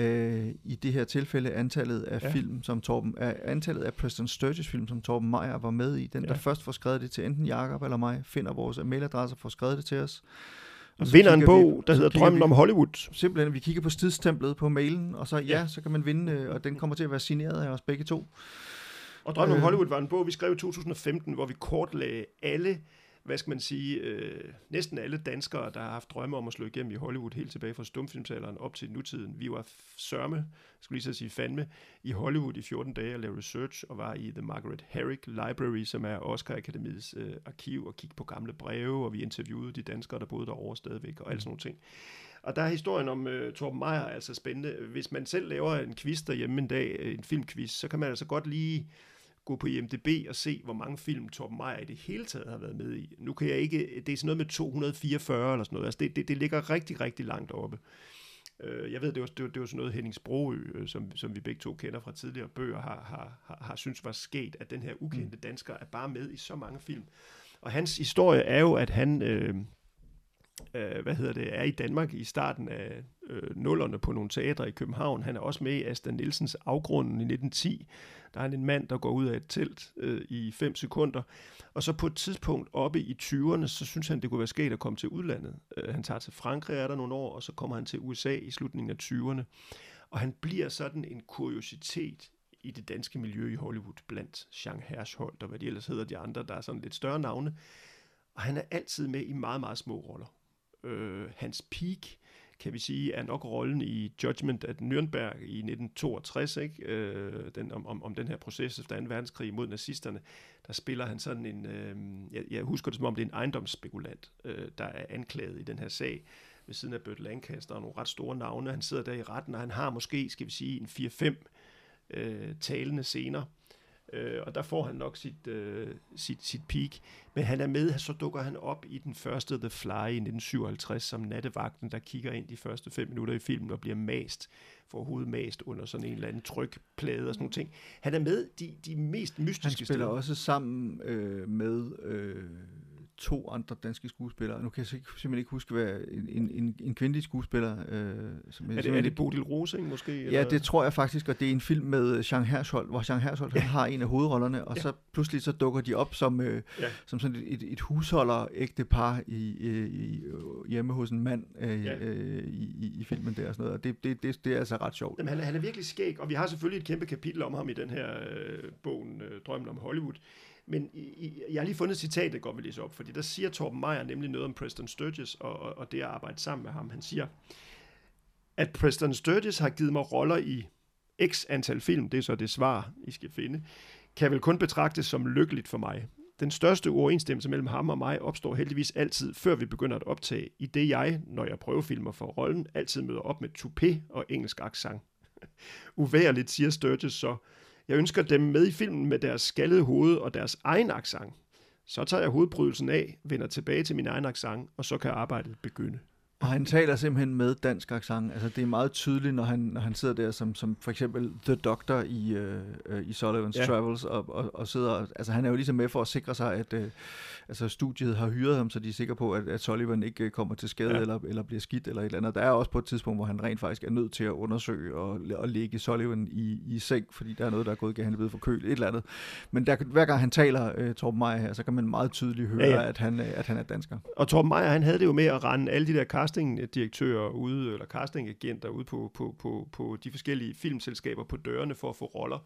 Speaker 1: øh, i det her tilfælde antallet af
Speaker 2: Ja.
Speaker 1: film, som Torben, øh, antallet af Preston Sturges film, som Torben Meyer var med i. Den,
Speaker 2: Ja.
Speaker 1: der først får skrevet det til enten Jakob eller mig, finder vores mailadresse og får skrevet det til os.
Speaker 2: Vinder en
Speaker 1: kigger vi-
Speaker 2: bog, der hedder Drømmen
Speaker 1: vi-
Speaker 2: om Hollywood.
Speaker 1: Simpelthen, vi kigger på stidstemplet på mailen, og så ja,
Speaker 2: Ja.
Speaker 1: så kan man vinde, øh, og den kommer til at være signeret af os begge to.
Speaker 2: Og Drømmen om
Speaker 1: Øh.
Speaker 2: Hollywood var en bog, vi skrev i 2015, hvor vi kortlagde alle hvad skal man sige, øh, næsten alle danskere, der har haft drømme om at slå igennem i Hollywood helt tilbage fra stumfilmsalderen op til nutiden. Vi var sørme, skulle lige så sige fandme, i Hollywood i 14 dage og lavede research og var i The Margaret Herrick Library, som er Oscar Akademiets øh, arkiv, og kigge på gamle breve, og vi interviewede de danskere, der boede derovre stadigvæk, og alt sådan nogle ting. Og der er historien om øh, Torben Meyer altså spændende. Hvis man selv laver en quiz derhjemme en dag, øh, en filmquiz, så kan man altså godt lige gå på IMDb og se, hvor mange film Torben Meyer i det hele taget har været med i. Nu kan jeg ikke, det er sådan noget med 244 eller sådan noget, altså det, det, det ligger rigtig, rigtig langt oppe. Uh, jeg ved, det var, det var, det var sådan noget Henning Sprogø, som, som vi begge to kender fra tidligere bøger, har, har, har, har synes var sket, at den her ukendte mm. dansker er bare med i så mange film. Og hans historie er jo, at han... Øh, øh, hvad hedder det, er i Danmark i starten af øh, nullerne på nogle teatre i København. Han er også med i Asta Nielsens Afgrunden i 1910. Der er han en mand, der går ud af et telt øh, i 5 sekunder. Og så på et tidspunkt oppe i 20'erne, så synes han, det kunne være sket at komme til udlandet. Øh, han tager til Frankrig, er der nogle år, og så kommer han til USA i slutningen af 20'erne. Og han bliver sådan en kuriositet i det danske miljø i Hollywood, blandt Jean Hersholt og hvad de ellers hedder, de andre, der er sådan lidt større navne. Og han er altid med i meget, meget små roller øh, hans peak, kan vi sige, er nok rollen i Judgment at Nürnberg i 1962, ikke? Øh, den, om, om, om den her proces efter 2. verdenskrig mod nazisterne. Der spiller han sådan en, øh, jeg, jeg husker det som om det er en ejendomsspekulant, øh, der er anklaget i den her sag ved siden af Bert Lancaster og nogle ret store navne. Han sidder der i retten, og han har måske, skal vi sige, en 4-5 øh, talende scener, Øh, og der får han nok sit, øh, sit, sit peak. Men han er med, så dukker han op i den første The Fly i 1957 som nattevagten, der kigger ind de første fem minutter i filmen og bliver mast, for hovedet mast under sådan en eller anden trykplade og sådan nogle ting. Han er med de, de mest mystiske
Speaker 1: Han spiller
Speaker 2: steder.
Speaker 1: også sammen øh, med... Øh to andre danske skuespillere. Nu kan jeg simpelthen ikke huske, hvad en, en, en kvindelig skuespiller... Øh,
Speaker 2: som er, det, er det Bodil Rosing måske?
Speaker 1: Eller? Ja, det tror jeg faktisk, og det er en film med Jean Hersholt, hvor Jean Hersholt ja. har en af hovedrollerne, og ja. så pludselig så dukker de op som, øh, ja. som sådan et, et, et husholder ægte par i, i, i, hjemme hos en mand øh, ja. øh, i, i filmen der og sådan noget, og det, det, det, det er altså ret sjovt.
Speaker 2: Jamen, han, er, han er virkelig skæg, og vi har selvfølgelig et kæmpe kapitel om ham i den her øh, bogen øh, Drømmen om Hollywood, men i, jeg har lige fundet et citat, går vi læse op, fordi der siger Torben Meyer nemlig noget om Preston Sturges og, og, og det at arbejde sammen med ham. Han siger, at Preston Sturges har givet mig roller i x antal film, det er så det svar, I skal finde, kan vel kun betragtes som lykkeligt for mig. Den største uoverensstemmelse mellem ham og mig opstår heldigvis altid, før vi begynder at optage, i det jeg, når jeg prøvefilmer for rollen, altid møder op med toupé og engelsk accent. [laughs] Uværligt siger Sturges så, jeg ønsker dem med i filmen med deres skaldede hoved og deres egen accent. Så tager jeg hovedbrydelsen af, vender tilbage til min egen accent, og så kan arbejdet begynde.
Speaker 1: Og han taler simpelthen med dansk accent. Altså, det er meget tydeligt, når han, når han sidder der som, som for eksempel The Doctor i, øh, øh i Sullivan's ja. Travels, og, og, og sidder... Altså, han er jo ligesom med for at sikre sig, at øh, altså, studiet har hyret ham, så de er sikre på, at, at Sullivan ikke øh, kommer til skade ja. eller, eller bliver skidt eller et eller andet. Der er også på et tidspunkt, hvor han rent faktisk er nødt til at undersøge og, og lægge Sullivan i, i seng, fordi der er noget, der er gået galt, han er blevet forkølet, et eller andet. Men der, hver gang han taler, øh, Torben Meyer her, så kan man meget tydeligt høre, ja, ja. At, han, øh, at han er dansker.
Speaker 2: Og Torben Meyer, han havde det jo med at rende alle de der castingdirektører ude, eller castingagenter ude på, på, på, på de forskellige filmselskaber på dørene for at få roller.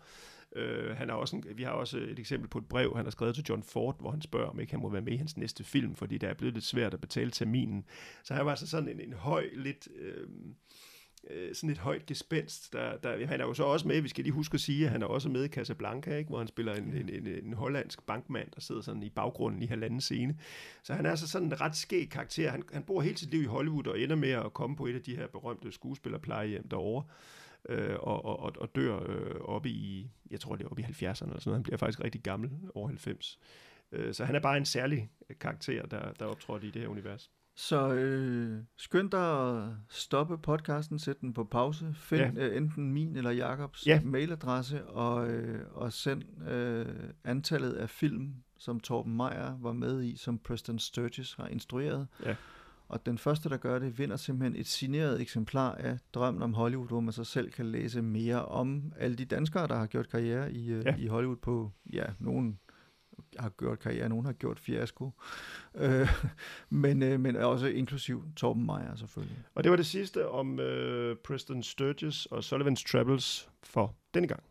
Speaker 2: Uh, han er også en, vi har også et eksempel på et brev, han har skrevet til John Ford, hvor han spørger, om ikke han må være med i hans næste film, fordi det er blevet lidt svært at betale terminen. Så han var altså sådan en, en høj, lidt... Øh, sådan et højt gespenst. Der, der, han er jo så også med, vi skal lige huske at sige, at han er også med i Casablanca, ikke? hvor han spiller en, en, en, en hollandsk bankmand, der sidder sådan i baggrunden i halvanden scene. Så han er altså sådan en ret skæg karakter. Han, han bor hele sit liv i Hollywood og ender med at komme på et af de her berømte skuespillerplejehjem derovre øh, og, og, og dør øh, oppe i, jeg tror det er oppe i 70'erne eller sådan noget. Han bliver faktisk rigtig gammel, over 90. Øh, så han er bare en særlig karakter, der, der optrådte i det her univers.
Speaker 1: Så øh, skynd dig at stoppe podcasten, sæt den på pause, find ja. øh, enten min eller Jakobs ja. mailadresse, og, øh, og send øh, antallet af film, som Torben Meyer var med i, som Preston Sturges har instrueret. Ja. Og den første, der gør det, vinder simpelthen et signeret eksemplar af Drømmen om Hollywood, hvor man så selv kan læse mere om alle de danskere, der har gjort karriere i, øh, ja. i Hollywood på, ja, nogen har gjort karriere, nogen har gjort fiasko, øh, [laughs] men, øh, men også inklusiv Torben Meyer selvfølgelig.
Speaker 2: Og det var det sidste om øh, Preston Sturges og Sullivan's Travels for denne gang.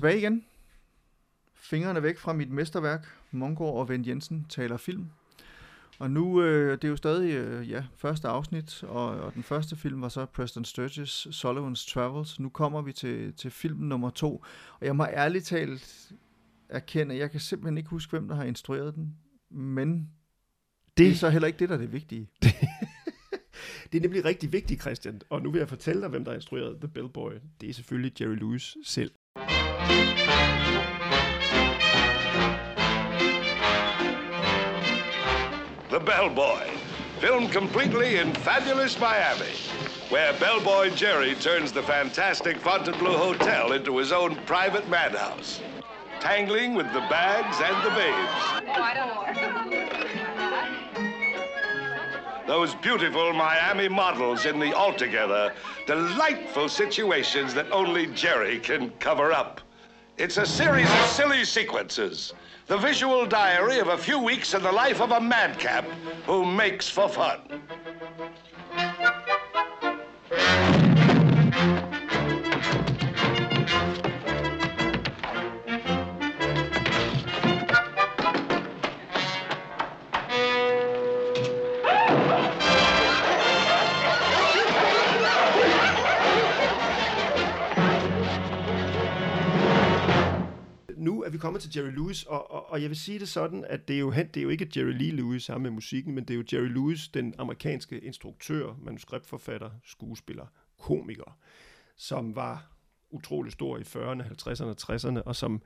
Speaker 1: Tilbage igen. Fingrene væk fra mit mesterværk. Mongård og Vent Jensen taler film. Og nu, øh, det er jo stadig øh, ja, første afsnit, og, og den første film var så Preston Sturges Sullivan's Travels. Nu kommer vi til, til film nummer to, og jeg må ærligt talt erkende, at jeg kan simpelthen ikke huske, hvem der har instrueret den, men det, det er så heller ikke det, der er det vigtige. [laughs]
Speaker 2: Det er nemlig rigtig vigtigt, Christian, og nu vil jeg fortælle dig, hvem der har instrueret The Bellboy. Det er selvfølgelig Jerry Lewis selv.
Speaker 7: The Bellboy, filmed completely in fabulous Miami, where Bellboy Jerry turns the fantastic Fontainebleau Hotel into his own private madhouse, tangling with the bags and the babes.
Speaker 8: Oh, I don't know.
Speaker 7: Those beautiful Miami models in the altogether delightful situations that only Jerry can cover up. It's a series of silly sequences. The visual diary of a few weeks in the life of a madcap who makes for fun.
Speaker 2: Til Jerry Lewis, og, og, og jeg vil sige det sådan, at det er, jo, hen- det er jo ikke Jerry Lee Lewis sammen med musikken, men det er jo Jerry Lewis, den amerikanske instruktør, manuskriptforfatter, skuespiller, komiker, som var utrolig stor i 40'erne, 50'erne og 60'erne, og som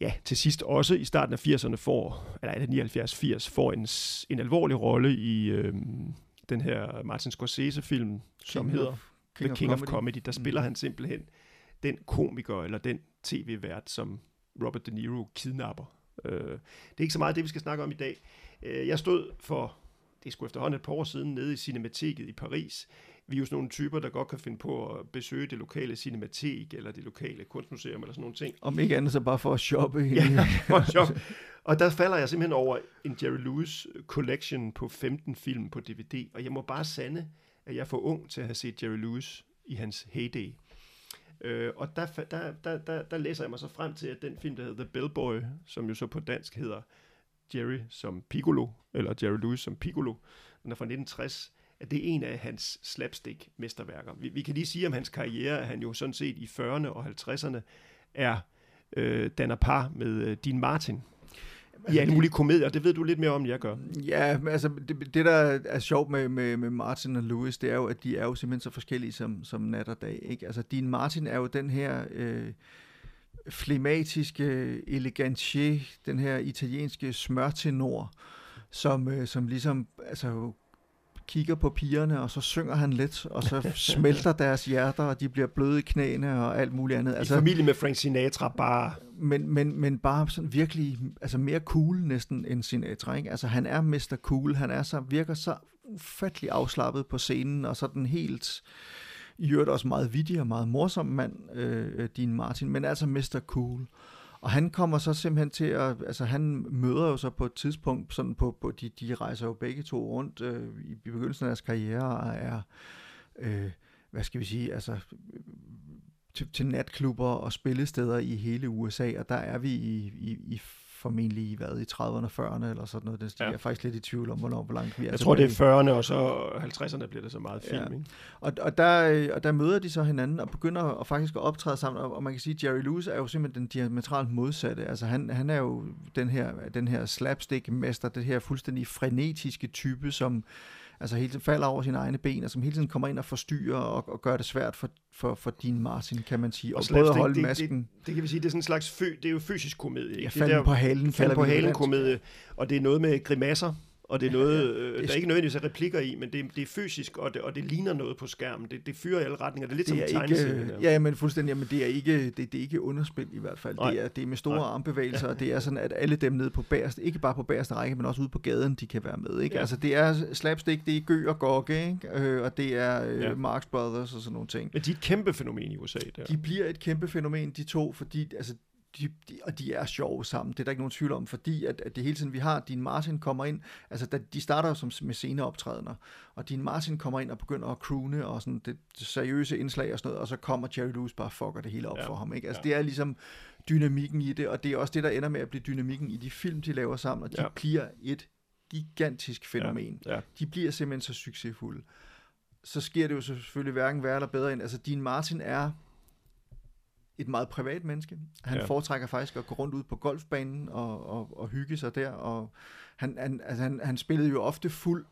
Speaker 2: ja, til sidst også i starten af 80'erne får, eller er det 79-80, får en, en alvorlig rolle i øhm, den her Martin Scorsese-film, som
Speaker 1: King
Speaker 2: hedder
Speaker 1: of-
Speaker 2: The King of
Speaker 1: Comedy.
Speaker 2: Comedy. Der spiller
Speaker 1: Mm.
Speaker 2: han simpelthen den komiker eller den tv-vært, som Robert De Niro kidnapper. Øh, det er ikke så meget det, vi skal snakke om i dag. Øh, jeg stod for, det sgu efterhånden et par år siden, nede i Cinemateket i Paris. Vi er jo sådan nogle typer, der godt kan finde på at besøge det lokale cinematek, eller det lokale kunstmuseum, eller sådan nogle ting.
Speaker 1: Om ikke andet så bare for at shoppe. [laughs]
Speaker 2: Ja, for sjov. Og der falder jeg simpelthen over en Jerry Lewis collection på 15 film på DVD, og jeg må bare sande, at jeg er for ung til at have set Jerry Lewis i hans heyday. Øh, og der, der, der, der, der læser jeg mig så frem til, at den film, der hedder The Bellboy, som jo så på dansk hedder Jerry som Piccolo, eller Jerry Lewis som Piccolo, den er fra 1960, at det er en af hans slapstick-mesterværker. Vi, vi kan lige sige om hans karriere, at han jo sådan set i 40'erne og 50'erne er øh, danner par med øh, Dean Martin. I alle mulige komedier, det ved du lidt mere om, end jeg gør.
Speaker 1: Ja, men altså det, det der er sjovt med, med, med Martin og Louis, det er jo, at de er jo simpelthen så forskellige som, som nat og dag. Ikke? Altså din Martin er jo den her øh, flematiske elegantier, den her italienske smørtenor, som, øh, som ligesom altså, kigger på pigerne, og så synger han lidt, og så [laughs] smelter deres hjerter, og de bliver bløde i knæene og alt muligt andet.
Speaker 2: Altså, I familie med Frank Sinatra bare...
Speaker 1: men, men, men bare sådan virkelig altså mere cool næsten end Sinatra. Ikke? Altså han er Mr. Cool, han er så, virker så ufattelig afslappet på scenen, og sådan helt i øvrigt også meget vittig og meget morsom mand, øh, Dean Martin, men altså Mr. Cool. Og han kommer så simpelthen til at, altså han møder jo så på et tidspunkt, sådan på, på de, de rejser jo begge to rundt øh, i, i begyndelsen af deres karriere, og er, øh, hvad skal vi sige, altså øh, til, til natklubber og spillesteder i hele USA, og der er vi i, i, i formentlig hvad, i 30'erne, 40'erne eller sådan noget. Det, ja. Jeg er faktisk lidt i tvivl om, hvornår, hvor langt vi er
Speaker 2: Jeg tror, det er 40'erne, og så 50'erne bliver det så meget film,
Speaker 1: Ja.
Speaker 2: ikke?
Speaker 1: Og, og, der, øh, og der møder de så hinanden og begynder at faktisk at optræde sammen, og, og man kan sige, at Jerry Lewis er jo simpelthen den diametralt modsatte. Altså han, han er jo den her, den her slapstick-mester, det her fuldstændig frenetiske type, som altså hele tiden falder over sine egne ben, og som hele tiden kommer ind og forstyrrer og, og gør det svært for, for, for Dean Martin, kan man sige. Og, og både at holde
Speaker 2: det,
Speaker 1: masken.
Speaker 2: Det, det kan vi sige, det er sådan en slags fø, det er jo fysisk komedie. Ikke?
Speaker 1: Ja,
Speaker 2: det der-
Speaker 1: på halen,
Speaker 2: Falden på
Speaker 1: det
Speaker 2: halen komedie, og det er noget med grimasser, og det er noget, øh,
Speaker 1: det
Speaker 2: der
Speaker 1: er
Speaker 2: ikke nødvendigvis er replikker i, men det, er- det er fysisk, og det, og det ligner noget på skærmen. Det, det fyrer i alle retninger. Det er lidt
Speaker 1: det
Speaker 2: som
Speaker 1: er
Speaker 2: en
Speaker 1: ikke, ja, men fuldstændig, men det er ikke, det, det er ikke underspil i hvert fald.
Speaker 2: Nej.
Speaker 1: Det er, det er med store
Speaker 2: Nej.
Speaker 1: armbevægelser, og det er sådan, at alle dem nede på bagerste, ikke bare på bagerste række, men også ude på gaden, de kan være med. Ikke?
Speaker 2: Ja.
Speaker 1: Altså det er slapstick, det er Gø og Gokke, ikke? Øh, og det er øh,
Speaker 2: Ja.
Speaker 1: Marx Brothers og sådan nogle ting.
Speaker 2: Men de er et kæmpe fænomen i USA. Der.
Speaker 1: De bliver et kæmpe fænomen, de to, fordi altså, de, de, og de er sjove sammen, det er der ikke nogen tvivl om, fordi at, at det hele tiden, vi har, din Martin kommer ind, altså da, de starter jo som med sceneoptrædener, og din Martin kommer ind og begynder at croone, og sådan det, det seriøse indslag og sådan noget, og så kommer Jerry Lewis bare fucker det hele op ja. for ham, ikke? Altså ja. det er ligesom dynamikken i det, og det er også det, der ender med at blive dynamikken i de film, de laver sammen, og de ja. bliver et gigantisk fænomen. Ja. Ja. De bliver simpelthen så succesfulde. Så sker det jo selvfølgelig hverken værre eller bedre end, altså din Martin er et meget privat menneske. Han ja. foretrækker faktisk at gå rundt ud på golfbanen og, og, og hygge sig der, og han, han, altså han, han spillede jo ofte fuld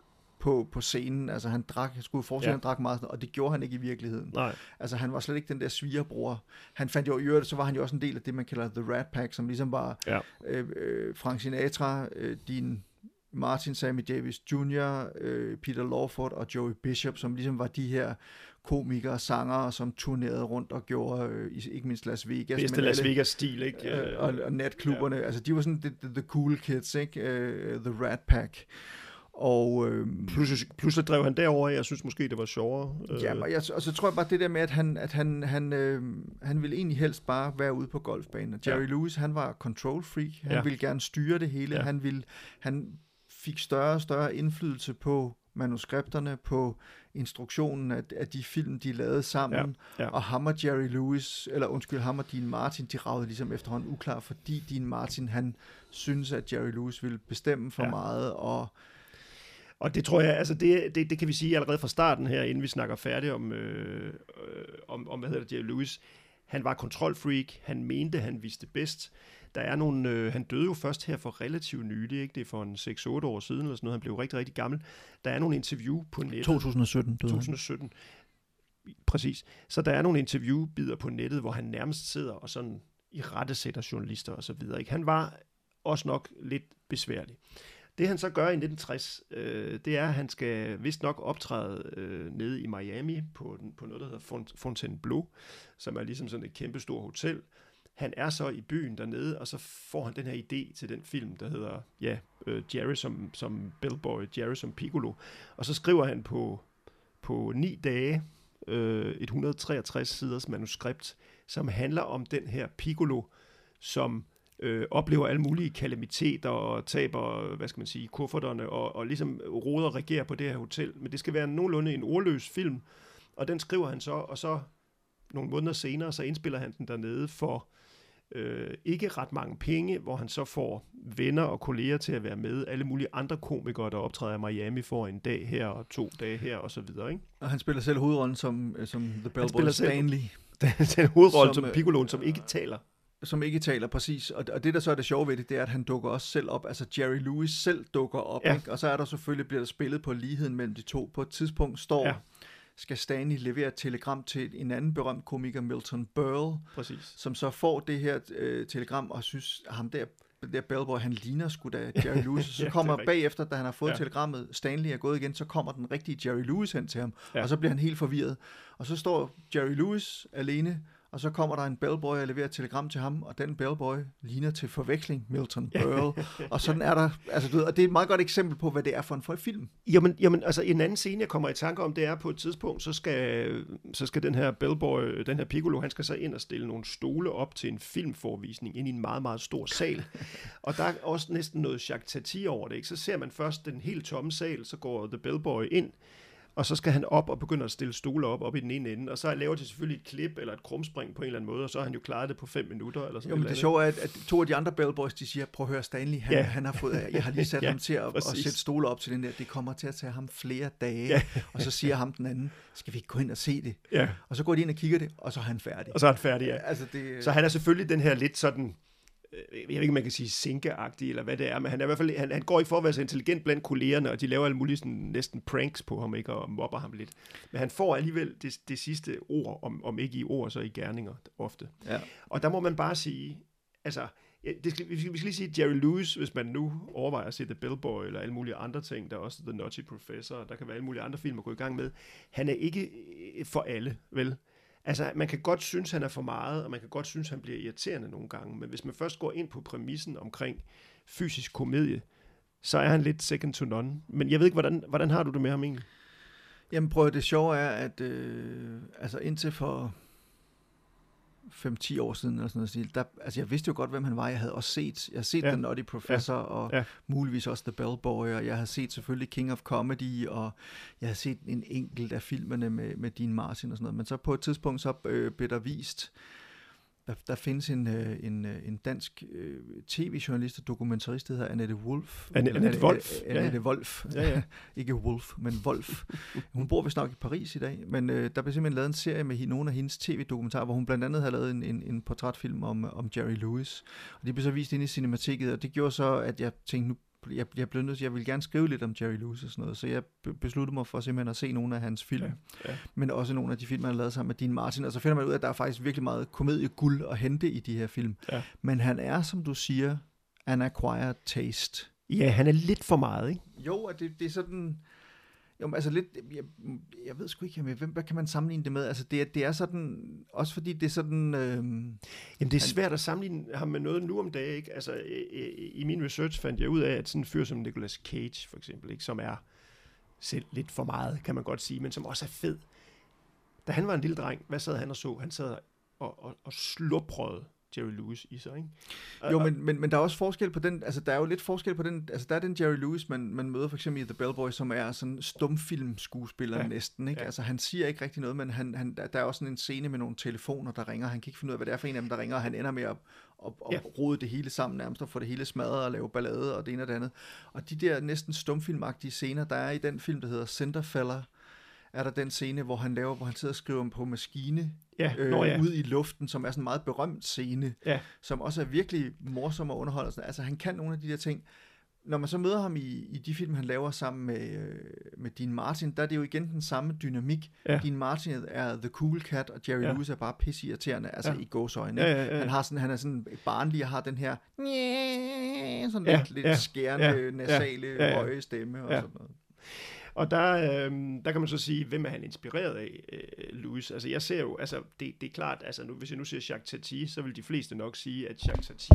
Speaker 1: på, på scenen. Altså han drak, jeg skulle forestille, ja. han drak meget, og det gjorde han ikke i virkeligheden.
Speaker 2: Nej.
Speaker 1: Altså han var slet ikke den der svigerbror. Han fandt jo i øvrigt, så var han jo også en del af det, man kalder The Rat Pack, som ligesom var ja. øh, øh, Frank Sinatra, øh, din Martin Sammy Davis Jr., øh, Peter Lawford og Joey Bishop, som ligesom var de her komikere og sangere, som turnerede rundt og gjorde, øh, ikke mindst Las Vegas.
Speaker 2: Bedste men Las Vegas-stil, ikke?
Speaker 1: Øh, og, og natklubberne, ja. altså de var sådan the, the, the cool kids, ikke? Uh, the Rat Pack. Og, øh,
Speaker 2: pludselig, pludselig drev han derover jeg synes måske, det var sjovere.
Speaker 1: Ja, og, jeg, og så tror jeg bare det der med, at han, at han, han, øh, han ville egentlig helst bare være ude på golfbanen. Jerry ja. Lewis, han var control freak. Han ja. ville gerne styre det hele. Ja. Han, ville, han fik større og større indflydelse på manuskripterne, på instruktionen af, af de film, de lavede sammen, ja, ja. og ham og Jerry Lewis, eller undskyld, ham og Dean Martin, de ragede ligesom efterhånden uklar, fordi Dean Martin, han synes, at Jerry Lewis ville bestemme for ja. meget, og
Speaker 2: og det tror jeg, altså det, det, det kan vi sige allerede fra starten her, inden vi snakker færdigt om, øh, øh, om, om hvad hedder det, Jerry Lewis. Han var kontrolfreak, han mente, han vidste bedst. Der er nogle, øh, han døde jo først her for relativt nylig, ikke? det er for en 6-8 år siden eller sådan noget, han blev rigtig, rigtig gammel. Der er nogle interview på nettet.
Speaker 1: 2017
Speaker 2: døde 2017, han. præcis. Så der er nogle interviewbider på nettet, hvor han nærmest sidder og sådan i rette sætter journalister og så videre. Ikke? Han var også nok lidt besværlig. Det han så gør i 1960, øh, det er, at han skal vist nok optræde øh, nede i Miami på, på noget, der hedder Fontainebleau, som er ligesom sådan et kæmpestort hotel. Han er så i byen dernede, og så får han den her idé til den film, der hedder ja, øh, Jerry som, som Bellboy, Jerry som Piccolo. Og så skriver han på, på ni dage øh, et 163 siders manuskript, som handler om den her Piccolo, som øh, oplever alle mulige kalamiteter og taber, hvad skal man sige, kufferterne og, og ligesom roder og regerer på det her hotel. Men det skal være nogenlunde en ordløs film, og den skriver han så, og så nogle måneder senere, så indspiller han den dernede for øh, ikke ret mange penge, hvor han så får venner og kolleger til at være med. Alle mulige andre komikere, der optræder i Miami, får en dag her og to dage her og så videre. Ikke?
Speaker 1: Og han spiller selv hovedrollen som, som The Bellboy Stanley. [laughs]
Speaker 2: den hovedrolle som, som Piccolo, som ikke taler
Speaker 1: som ikke taler præcis. Og, og det, der så er det sjove ved det, det er, at han dukker også selv op. Altså Jerry Lewis selv dukker op. Ja. Ikke? Og så er der selvfølgelig, bliver der spillet på ligheden mellem de to. På et tidspunkt står, ja. Skal Stanley levere et telegram til en anden berømt komiker, Milton Berle.
Speaker 2: Præcis.
Speaker 1: Som så får det her øh, telegram og synes, ham der der Bellboy, han ligner sgu da Jerry [laughs] Lewis. Så kommer ja, bagefter, da han har fået ja. telegrammet, Stanley er gået igen, så kommer den rigtige Jerry Lewis hen til ham, ja. og så bliver han helt forvirret. Og så står Jerry Lewis alene og så kommer der en bellboy og leverer et telegram til ham, og den bellboy ligner til forveksling Milton [laughs] Berle. og sådan er der, altså du ved, og det er et meget godt eksempel på, hvad det er for en, for film.
Speaker 2: Jamen, jamen, altså en anden scene, jeg kommer i tanke om, det er på et tidspunkt, så skal, så skal den her bellboy, den her Piccolo, han skal så ind og stille nogle stole op til en filmforvisning ind i en meget, meget stor sal. [laughs] og der er også næsten noget Jacques Tati over det, ikke? Så ser man først den helt tomme sal, så går The Bellboy ind, og så skal han op og begynde at stille stole op, op i den ene ende, og så laver de selvfølgelig et klip eller et krumspring på en eller anden måde, og så har han jo klaret det på fem minutter. Eller sådan
Speaker 1: jo, men det sjove er, at, at to af de andre Bellboys, de siger, prøv at høre Stanley, han, ja. han har fået, jeg har lige [laughs] sat ja, ham til at, at sætte stole op til den der, det kommer til at tage ham flere dage, ja. og så siger ham den anden, skal vi ikke gå ind og se det?
Speaker 2: Ja.
Speaker 1: Og så går de ind og kigger det, og så er han færdig.
Speaker 2: Og så er han færdig, ja. Altså, det... Så han er selvfølgelig den her lidt sådan, jeg ved ikke, om man kan sige sinkeagtig, eller hvad det er, men han er i hvert fald, han, han går i for at være så intelligent blandt kollegerne, og de laver alle mulige sådan, næsten pranks på ham, ikke, og mobber ham lidt. Men han får alligevel det, det sidste ord, om, om ikke i ord, så i gerninger ofte.
Speaker 1: Ja.
Speaker 2: Og der må man bare sige, altså, det skal, vi, skal, vi skal lige sige Jerry Lewis, hvis man nu overvejer at se The Bellboy, eller alle mulige andre ting, der er også The Nutty Professor, der kan være alle mulige andre film at gå i gang med. Han er ikke øh, for alle, vel? Altså, man kan godt synes, han er for meget, og man kan godt synes, han bliver irriterende nogle gange, men hvis man først går ind på præmissen omkring fysisk komedie, så er han lidt second to none. Men jeg ved ikke, hvordan, hvordan har du det med ham egentlig?
Speaker 1: Jamen prøv det sjove er, at øh, altså indtil for 5-10 år siden, eller sådan noget stil, der, altså jeg vidste jo godt, hvem han var. Jeg havde også set, jeg havde set
Speaker 2: Ja.
Speaker 1: The Nutty Professor, ja. og
Speaker 2: ja.
Speaker 1: muligvis også The Bellboy, og jeg havde set selvfølgelig King of Comedy, og jeg havde set en enkelt af filmene med, med Dean Martin og sådan noget. Men så på et tidspunkt, så øh, blev der vist, der, der findes en, øh, en, øh, en dansk øh, tv-journalist og dokumentarist, der hedder Annette Wolf.
Speaker 2: Anne-
Speaker 1: Eller
Speaker 2: Annette Wolf, ja.
Speaker 1: Annette Wolf.
Speaker 2: Ja, ja. [laughs]
Speaker 1: Ikke Wolf, men Wolf. [laughs] Hun bor vist nok i Paris i dag, men øh, der blev simpelthen lavet en serie med nogle af hendes tv-dokumentarer, hvor hun blandt andet havde lavet en, en, en portrætfilm om, om Jerry Lewis. Og det blev så vist inde i cinematikket, og det gjorde så, at jeg tænkte, nu jeg, jeg blev nødt til, jeg ville gerne skrive lidt om Jerry Lewis og sådan noget, så jeg be- besluttede mig for simpelthen at se nogle af hans film,
Speaker 2: Ja,
Speaker 1: ja,
Speaker 2: ja.
Speaker 1: ja. men også nogle af de film, han har lavet sammen med Dean Martin, og så finder man ud af, at der er faktisk virkelig meget komedieguld at hente i de her film.
Speaker 2: Ja.
Speaker 1: Men han er, som du siger, an acquired taste.
Speaker 2: Ja, han er lidt for meget, ikke?
Speaker 1: Jo, og det, det er sådan... Jo, men altså lidt, jeg, jeg ved sgu ikke, hvem, hvad kan man sammenligne det med? Altså det, det er sådan, også fordi det er sådan, øhm,
Speaker 2: Jamen, det er svært at sammenligne ham med noget nu om dagen, ikke? Altså, øh, øh, i min research fandt jeg ud af, at sådan en fyr som Nicolas Cage, for eksempel, ikke? Som er selv lidt for meget, kan man godt sige, men som også er fed. Da han var en lille dreng, hvad sad han og så? Han sad og, og, og slubrede Jerry Lewis i sig, ikke?
Speaker 1: jo, men, men, men der er også forskel på den, altså der er jo lidt forskel på den, altså der er den Jerry Lewis, man, man møder for eksempel i The Bellboy, som er sådan stumfilmskuespiller
Speaker 2: Ja.
Speaker 1: næsten, ikke?
Speaker 2: Ja.
Speaker 1: Altså han siger ikke rigtig noget, men han, han, der er også sådan en scene med nogle telefoner, der ringer, han kan ikke finde ud af, hvad det er for en af dem, der ringer, og han ender med at, at, at
Speaker 2: Ja.
Speaker 1: rode det hele sammen nærmest, og få det hele smadret og lave ballade og det ene og det andet. Og de der næsten stumfilmagtige scener, der er i den film, der hedder Centerfella, er der den scene, hvor han laver, hvor han sidder og skriver på maskine
Speaker 2: Ja,
Speaker 1: øh,
Speaker 2: nå ja.
Speaker 1: ud i luften, som er sådan en meget berømt scene,
Speaker 2: Ja.
Speaker 1: som også er virkelig morsom og underholdende. Altså han kan nogle af de der ting. Når man så møder ham i, i de film, han laver sammen med, øh, med Dean Martin, der er det jo igen den samme dynamik.
Speaker 2: Ja.
Speaker 1: Dean Martin er the cool cat, og Jerry
Speaker 2: Ja.
Speaker 1: ja. Lewis er bare pisseirriterende, altså
Speaker 2: Ja.
Speaker 1: ja. i gåsøjne.
Speaker 2: Ja, ja, ja.
Speaker 1: Han, har sådan, han er sådan barnlig og har den her sådan
Speaker 2: Ja,
Speaker 1: lidt, lidt
Speaker 2: ja,
Speaker 1: skærende,
Speaker 2: ja,
Speaker 1: nasale,
Speaker 2: ja, ja.
Speaker 1: høje stemme og
Speaker 2: Ja.
Speaker 1: sådan noget.
Speaker 2: Og der, øh, der kan man så sige, hvem er han inspireret af, øh, Louis? Altså jeg ser jo, altså det, det er klart, altså nu, hvis jeg nu siger Jacques Tati, så vil de fleste nok sige, at Jacques Tati...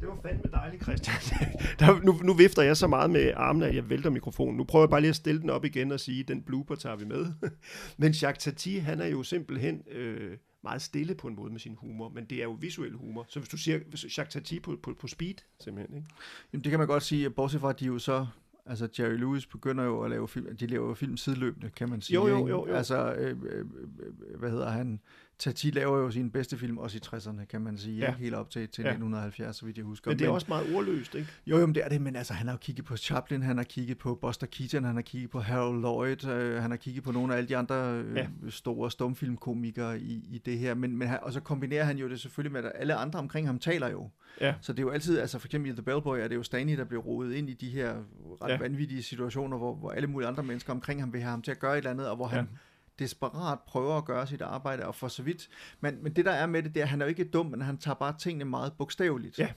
Speaker 2: Det var fandme dejligt, Christian. [laughs] der, nu, nu vifter jeg så meget med armene, at jeg vælter mikrofonen. Nu prøver jeg bare lige at stille den op igen og sige, den blooper tager vi med. [laughs] men Jacques Tati, han er jo simpelthen øh, meget stille på en måde med sin humor, men det er jo visuel humor. Så hvis du siger Jacques Tati på, på, på speed, simpelthen, ikke?
Speaker 1: Jamen, det kan man godt sige, bortset fra, at de jo så... Altså, Jerry Lewis begynder jo at lave film... De laver film sideløbende, kan man sige.
Speaker 2: Jo, jo, jo, jo.
Speaker 1: Altså, øh, øh, øh, hvad hedder han? Tati laver jo sine bedste film også i 60'erne, kan man sige.
Speaker 2: Ja.
Speaker 1: Ja. Helt op til, til
Speaker 2: Ja.
Speaker 1: ja. 1970, så vidt jeg husker.
Speaker 2: Men det er også meget ordløst, ikke?
Speaker 1: Jo, jo, men det er det, men altså, han har jo kigget på Chaplin, han har kigget på Buster Keaton, han har kigget på Harold Lloyd, øh, han har kigget på nogle af alle de andre øh,
Speaker 2: Ja.
Speaker 1: store stumfilmkomikere i, i det her, men, men han, og så kombinerer han jo det selvfølgelig med, at alle andre omkring ham taler jo.
Speaker 2: Ja.
Speaker 1: Så det er jo altid, altså for eksempel i The Bellboy, er det jo Stanley, der bliver rodet ind i de her ret
Speaker 2: Ja.
Speaker 1: vanvittige situationer, hvor, hvor alle mulige andre mennesker omkring ham vil have ham til at gøre et eller andet, og hvor han
Speaker 2: Ja.
Speaker 1: Desperat prøver at gøre sit arbejde, og for så vidt. Men, men det der er med det, det er, at han er jo ikke dum, men han tager bare tingene meget bogstaveligt.
Speaker 2: Ja.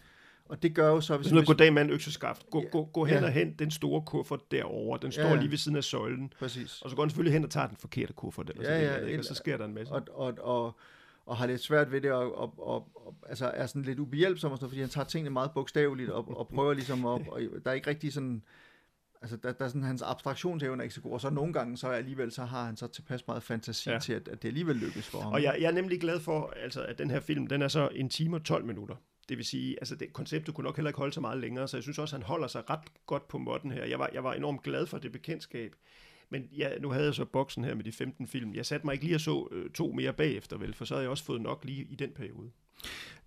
Speaker 1: Og det gør jo så, hvis,
Speaker 2: Sådan noget, goddag mand, økseskaft. Gå,
Speaker 1: Ja.
Speaker 2: gå, gå hen
Speaker 1: Ja.
Speaker 2: og hent den store kuffert derovre. Den står
Speaker 1: Ja, ja.
Speaker 2: lige ved siden af søjlen.
Speaker 1: Præcis.
Speaker 2: Og så går han selvfølgelig hen og tager den forkerte kuffert. Eller
Speaker 1: Ja,
Speaker 2: sådan
Speaker 1: ja,
Speaker 2: noget, og så sker der en masse.
Speaker 1: og, og, og, og har lidt svært ved det, og, og, og, og altså er sådan lidt ubehjælpsom, og sådan, fordi han tager tingene meget bogstaveligt, og, og prøver ligesom at, [laughs] og der er ikke rigtig sådan, altså der, der er sådan, hans abstraktionsevne er ikke så god, og så nogle gange, så alligevel, så har han så tilpas meget fantasi
Speaker 2: Ja.
Speaker 1: til, at, at det alligevel lykkes for ham.
Speaker 2: Og jeg, jeg er nemlig glad for, altså, at den her film, den er så en time og 12 minutter. Det vil sige, altså det, konceptet kunne nok heller ikke holde så meget længere, så jeg synes også, han holder sig ret godt på måtten her. Jeg var, jeg var enormt glad for det bekendtskab. Men ja, nu havde jeg så boksen her med de 15 film. Jeg satte mig ikke lige og så øh, to mere bagefter, vel, for så havde jeg også fået nok lige i den periode.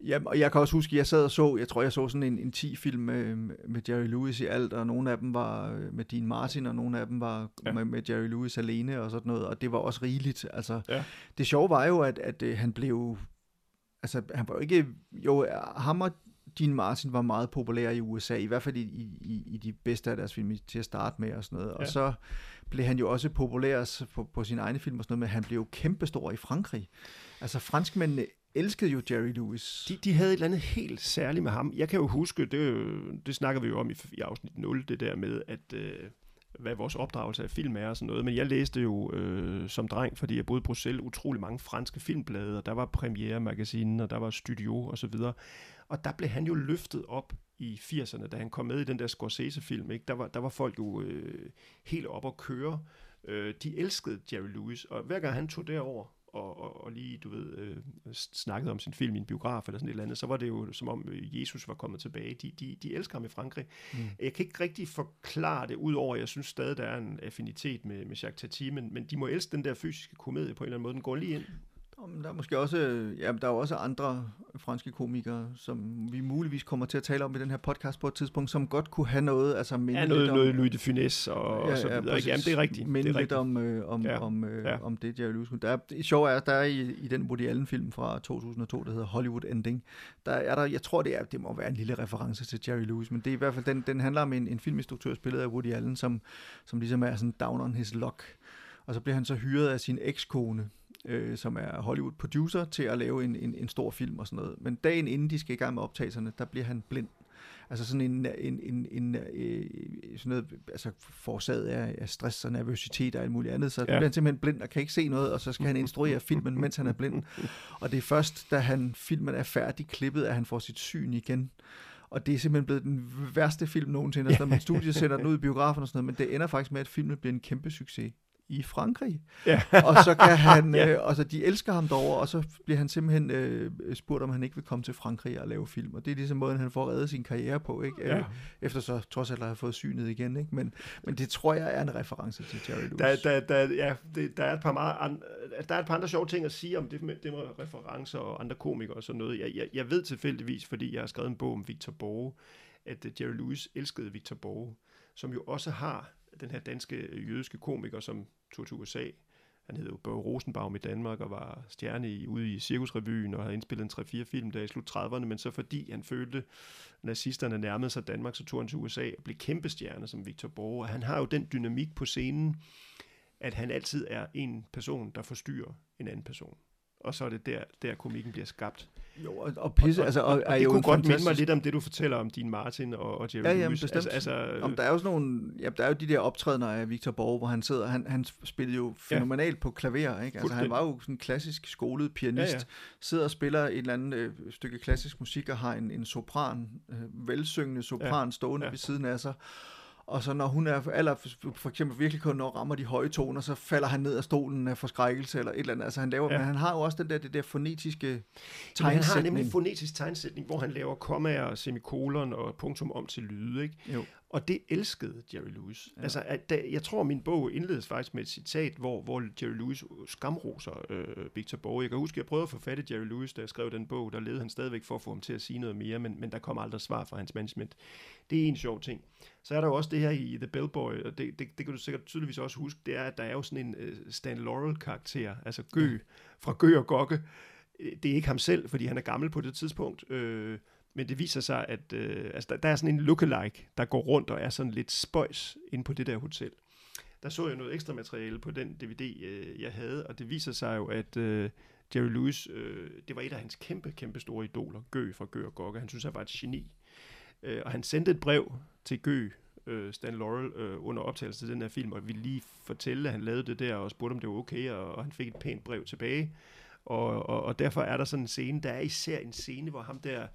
Speaker 1: Ja, og jeg kan også huske, at jeg sad og så, jeg tror, jeg så sådan en, en 10 film med, med Jerry Lewis i alt, og nogle af dem var øh, med Dean Martin, og nogle af dem var
Speaker 2: Ja.
Speaker 1: med, med Jerry Lewis alene og sådan noget, og det var også rigeligt. Altså,
Speaker 2: Ja.
Speaker 1: Det sjove var jo, at, at øh, han blev, altså han var jo ikke, jo, ham og Dean Martin var meget populær i USA, i hvert fald i, i, i de bedste af deres film til at starte med og sådan noget. Ja. Og så blev han jo også populær på, på sine egne film og sådan noget, men han blev jo kæmpestor i Frankrig. Altså franskmændene elskede jo Jerry Lewis.
Speaker 2: De, de havde et eller andet helt særligt med ham. Jeg kan jo huske, det, det snakker vi jo om i, i afsnit 0, det der med, at øh, hvad vores opdragelse af film er og sådan noget. Men jeg læste jo øh, som dreng, fordi jeg boede i Bruxelles, utrolig mange franske filmblade, og der var Premiere Magazine, og der var Studio og så videre. Og der blev han jo løftet op i 80'erne, da han kom med i den der Scorsese-film. Ikke? Der, var, der var folk jo øh, helt op at køre. Øh, de elskede Jerry Lewis, og hver gang han tog derover og, og, og lige, du ved, øh, snakkede om sin film i en biograf eller sådan et eller andet, så var det jo som om øh, Jesus var kommet tilbage. De, de, de elsker ham i Frankrig. Mm. Jeg kan ikke rigtig forklare det, udover at jeg synes stadig, der er en affinitet med, med Jacques Tati, men, men de må elske den der fysiske komedie på en eller anden måde. Den går lige ind
Speaker 1: Om Der er måske også, ja, der er også andre franske komikere, som vi muligvis kommer til at tale om i den her podcast på et tidspunkt, som godt kunne have noget, altså minde
Speaker 2: Ja, noget,
Speaker 1: lidt om,
Speaker 2: noget Louis de Funès og, ja, og så videre.
Speaker 1: præcis.
Speaker 2: Ja, Jamen, det er rigtigt.
Speaker 1: Minde
Speaker 2: det er
Speaker 1: lidt
Speaker 2: rigtigt.
Speaker 1: om, øh, om,
Speaker 2: Ja,
Speaker 1: om, øh,
Speaker 2: ja.
Speaker 1: om det, Jerry Lewis kunne. Der er, det sjove er, der er i, i den Woody Allen-film fra 2002, der hedder Hollywood Ending, der er der, jeg tror, det, er, det må være en lille reference til Jerry Lewis, men det er i hvert fald, den, den handler om en, en filminstruktør spillet af Woody Allen, som, som ligesom er sådan down on his luck. Og så bliver han så hyret af sin ekskone, øh, som er Hollywood producer, til at lave en, en, en stor film og sådan noget. Men dagen inden de skal i gang med optagelserne, der bliver han blind. Altså sådan en, en, en, en øh, sådan noget, altså forårsaget af, af stress og nervøsitet og alt muligt andet, så ja. Bliver han simpelthen blind og kan ikke se noget, og så skal han instruere filmen, mens han er blind. [laughs] Og det er først, da han, filmen er færdig klippet, at han får sit syn igen. Og det er simpelthen blevet den værste film nogensinde. Altså, man [laughs] studiet sender den ud i biografen og sådan noget, men det ender faktisk med, at filmen bliver en kæmpe succes i Frankrig.
Speaker 2: Ja. [laughs]
Speaker 1: og så kan han,
Speaker 2: Ja.
Speaker 1: ja. øh, og så de elsker ham derovre, og så bliver han simpelthen øh, spurgt, om han ikke vil komme til Frankrig og lave film. Og det er ligesom måden, han får reddet sin karriere på, ikke?
Speaker 2: Ja.
Speaker 1: Øh, efter så trods alt at have fået synet igen, ikke? Men, men det tror jeg er en reference til Jerry Lewis.
Speaker 2: Der, der, der, ja, det, der, er et par meget an, der er et par andre sjove ting at sige om det med, det med referencer og andre komikere og sådan noget. Jeg, jeg, jeg ved tilfældigvis, fordi jeg har skrevet en bog om Victor Borge, at øh, Jerry Lewis elskede Victor Borge, som jo også har den her danske øh, jødiske komiker, som tog til USA. Han hed jo Børge Rosenbaum i Danmark og var stjerne i, ude i Cirkusrevyen og havde indspillet en 3-4 film der i slut 30'erne, men så fordi han følte, at nazisterne nærmede sig Danmark, så tog han til USA og blev kæmpe stjerne som Victor Borge. Og han har jo den dynamik på scenen, at han altid er en person, der forstyrrer en anden person. Og så er det der, der komikken bliver skabt.
Speaker 1: Jo, og, og pisse, altså, og,
Speaker 2: og
Speaker 1: er
Speaker 2: det
Speaker 1: jo
Speaker 2: kunne godt minde mig
Speaker 1: fantastisk-
Speaker 2: lidt om det, du fortæller om din Martin og, og Jerry
Speaker 1: Ja, jamen,
Speaker 2: Lewis.
Speaker 1: bestemt.
Speaker 2: Altså, altså,
Speaker 1: Om der er jo sådan nogle, ja, der er jo de der optrædener af Victor Borg, hvor han sidder, han, han spillede jo fænomenalt på klaver, ikke? Altså han var jo sådan en klassisk skolet pianist,
Speaker 2: Ja,
Speaker 1: ja,
Speaker 2: ja.
Speaker 1: ja. sidder og spiller et eller andet øh, stykke klassisk musik og har en, en sopran, øh, velsyngende sopran ja. stående
Speaker 2: ja.
Speaker 1: ja. ved siden af sig. Og så når hun er, eller for eksempel virkelig kun når rammer de høje toner, så falder han ned af stolen af forskrækkelse eller et eller andet. Altså han laver,
Speaker 2: Ja.
Speaker 1: men han har jo også den der, det der fonetiske
Speaker 2: Jamen, han har
Speaker 1: tegnsætning.
Speaker 2: nemlig en fonetisk tegnsætning, hvor han laver kommaer og semikolon og punktum om til lyde, ikke?
Speaker 1: Jo.
Speaker 2: Og det elskede Jerry Lewis. Ja. Altså, at da, jeg tror, min bog indledes faktisk med et citat, hvor, hvor Jerry Lewis skamroser øh, Victor Borge. Jeg kan huske, at jeg prøvede at forfatte Jerry Lewis, da jeg skrev den bog. Der levede han stadigvæk for at få ham til at sige noget mere, men, men der kom aldrig svar fra hans management. Det er en sjov ting. Så er der jo også det her i The Bellboy, og det, det, det kan du sikkert tydeligvis også huske, det er, at der er jo sådan en uh, Stan Laurel-karakter, altså Gø, fra Gø og Gokke. Øh, Det er ikke ham selv, fordi han er gammel på det tidspunkt, øh, men det viser sig, at øh, altså, der, der er sådan en lookalike, der går rundt og er sådan lidt spøjs inde på det der hotel. Der så jeg noget ekstra materiale på den DVD, øh, jeg havde, og det viser sig jo, at øh, Jerry Lewis, øh, det var et af hans kæmpe, kæmpe store idoler, Gø fra Gø og Gokke. Han synes, han var et geni. Øh, og han sendte et brev til Gø, øh, Stan Laurel, øh, under optagelse til den her film, og ville lige fortælle, at han lavede det der, og spurgte, om det var okay, og, og han fik et pænt brev tilbage. Og, og, og derfor er der sådan en scene, der er især en scene, hvor ham der,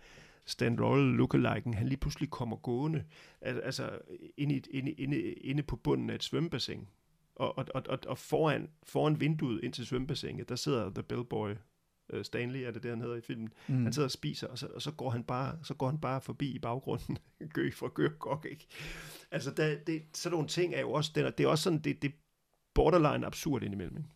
Speaker 2: Stan Laurel lookaliken, han lige pludselig kommer gående, al- altså inde, i, inde, inde, inde på bunden af et svømmebassin. Og, og, og, og- og foran, foran vinduet ind til svømmebassinet, der sidder The Bellboy, øh, Stanley er det der, han hedder i filmen. Mm. Han sidder og spiser, og så, og så, går han bare, så går han bare forbi i baggrunden. [laughs] Gø fra Gø Gok, ikke? Altså, der, det, sådan nogle ting er jo også, det er, det er også sådan, det, det er borderline absurd indimellem, ikke?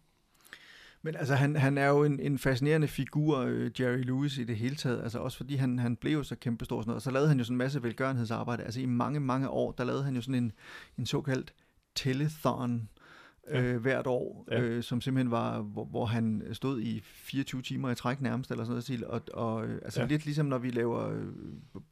Speaker 1: Men altså, han, han er jo en, en fascinerende figur, øh, Jerry Lewis, i det hele taget. Altså også fordi han, han blev så kæmpestor og sådan noget. Og så lavede han jo sådan en masse velgørenhedsarbejde. Altså i mange, mange år, der lavede han jo sådan en, en såkaldt telethon øh, hvert år,
Speaker 2: Ja.
Speaker 1: øh, som simpelthen var, hvor, hvor han stod i 24 timer i træk nærmest, eller sådan noget stil. Og, og øh, altså
Speaker 2: Ja.
Speaker 1: ja. lidt ligesom når vi laver, øh,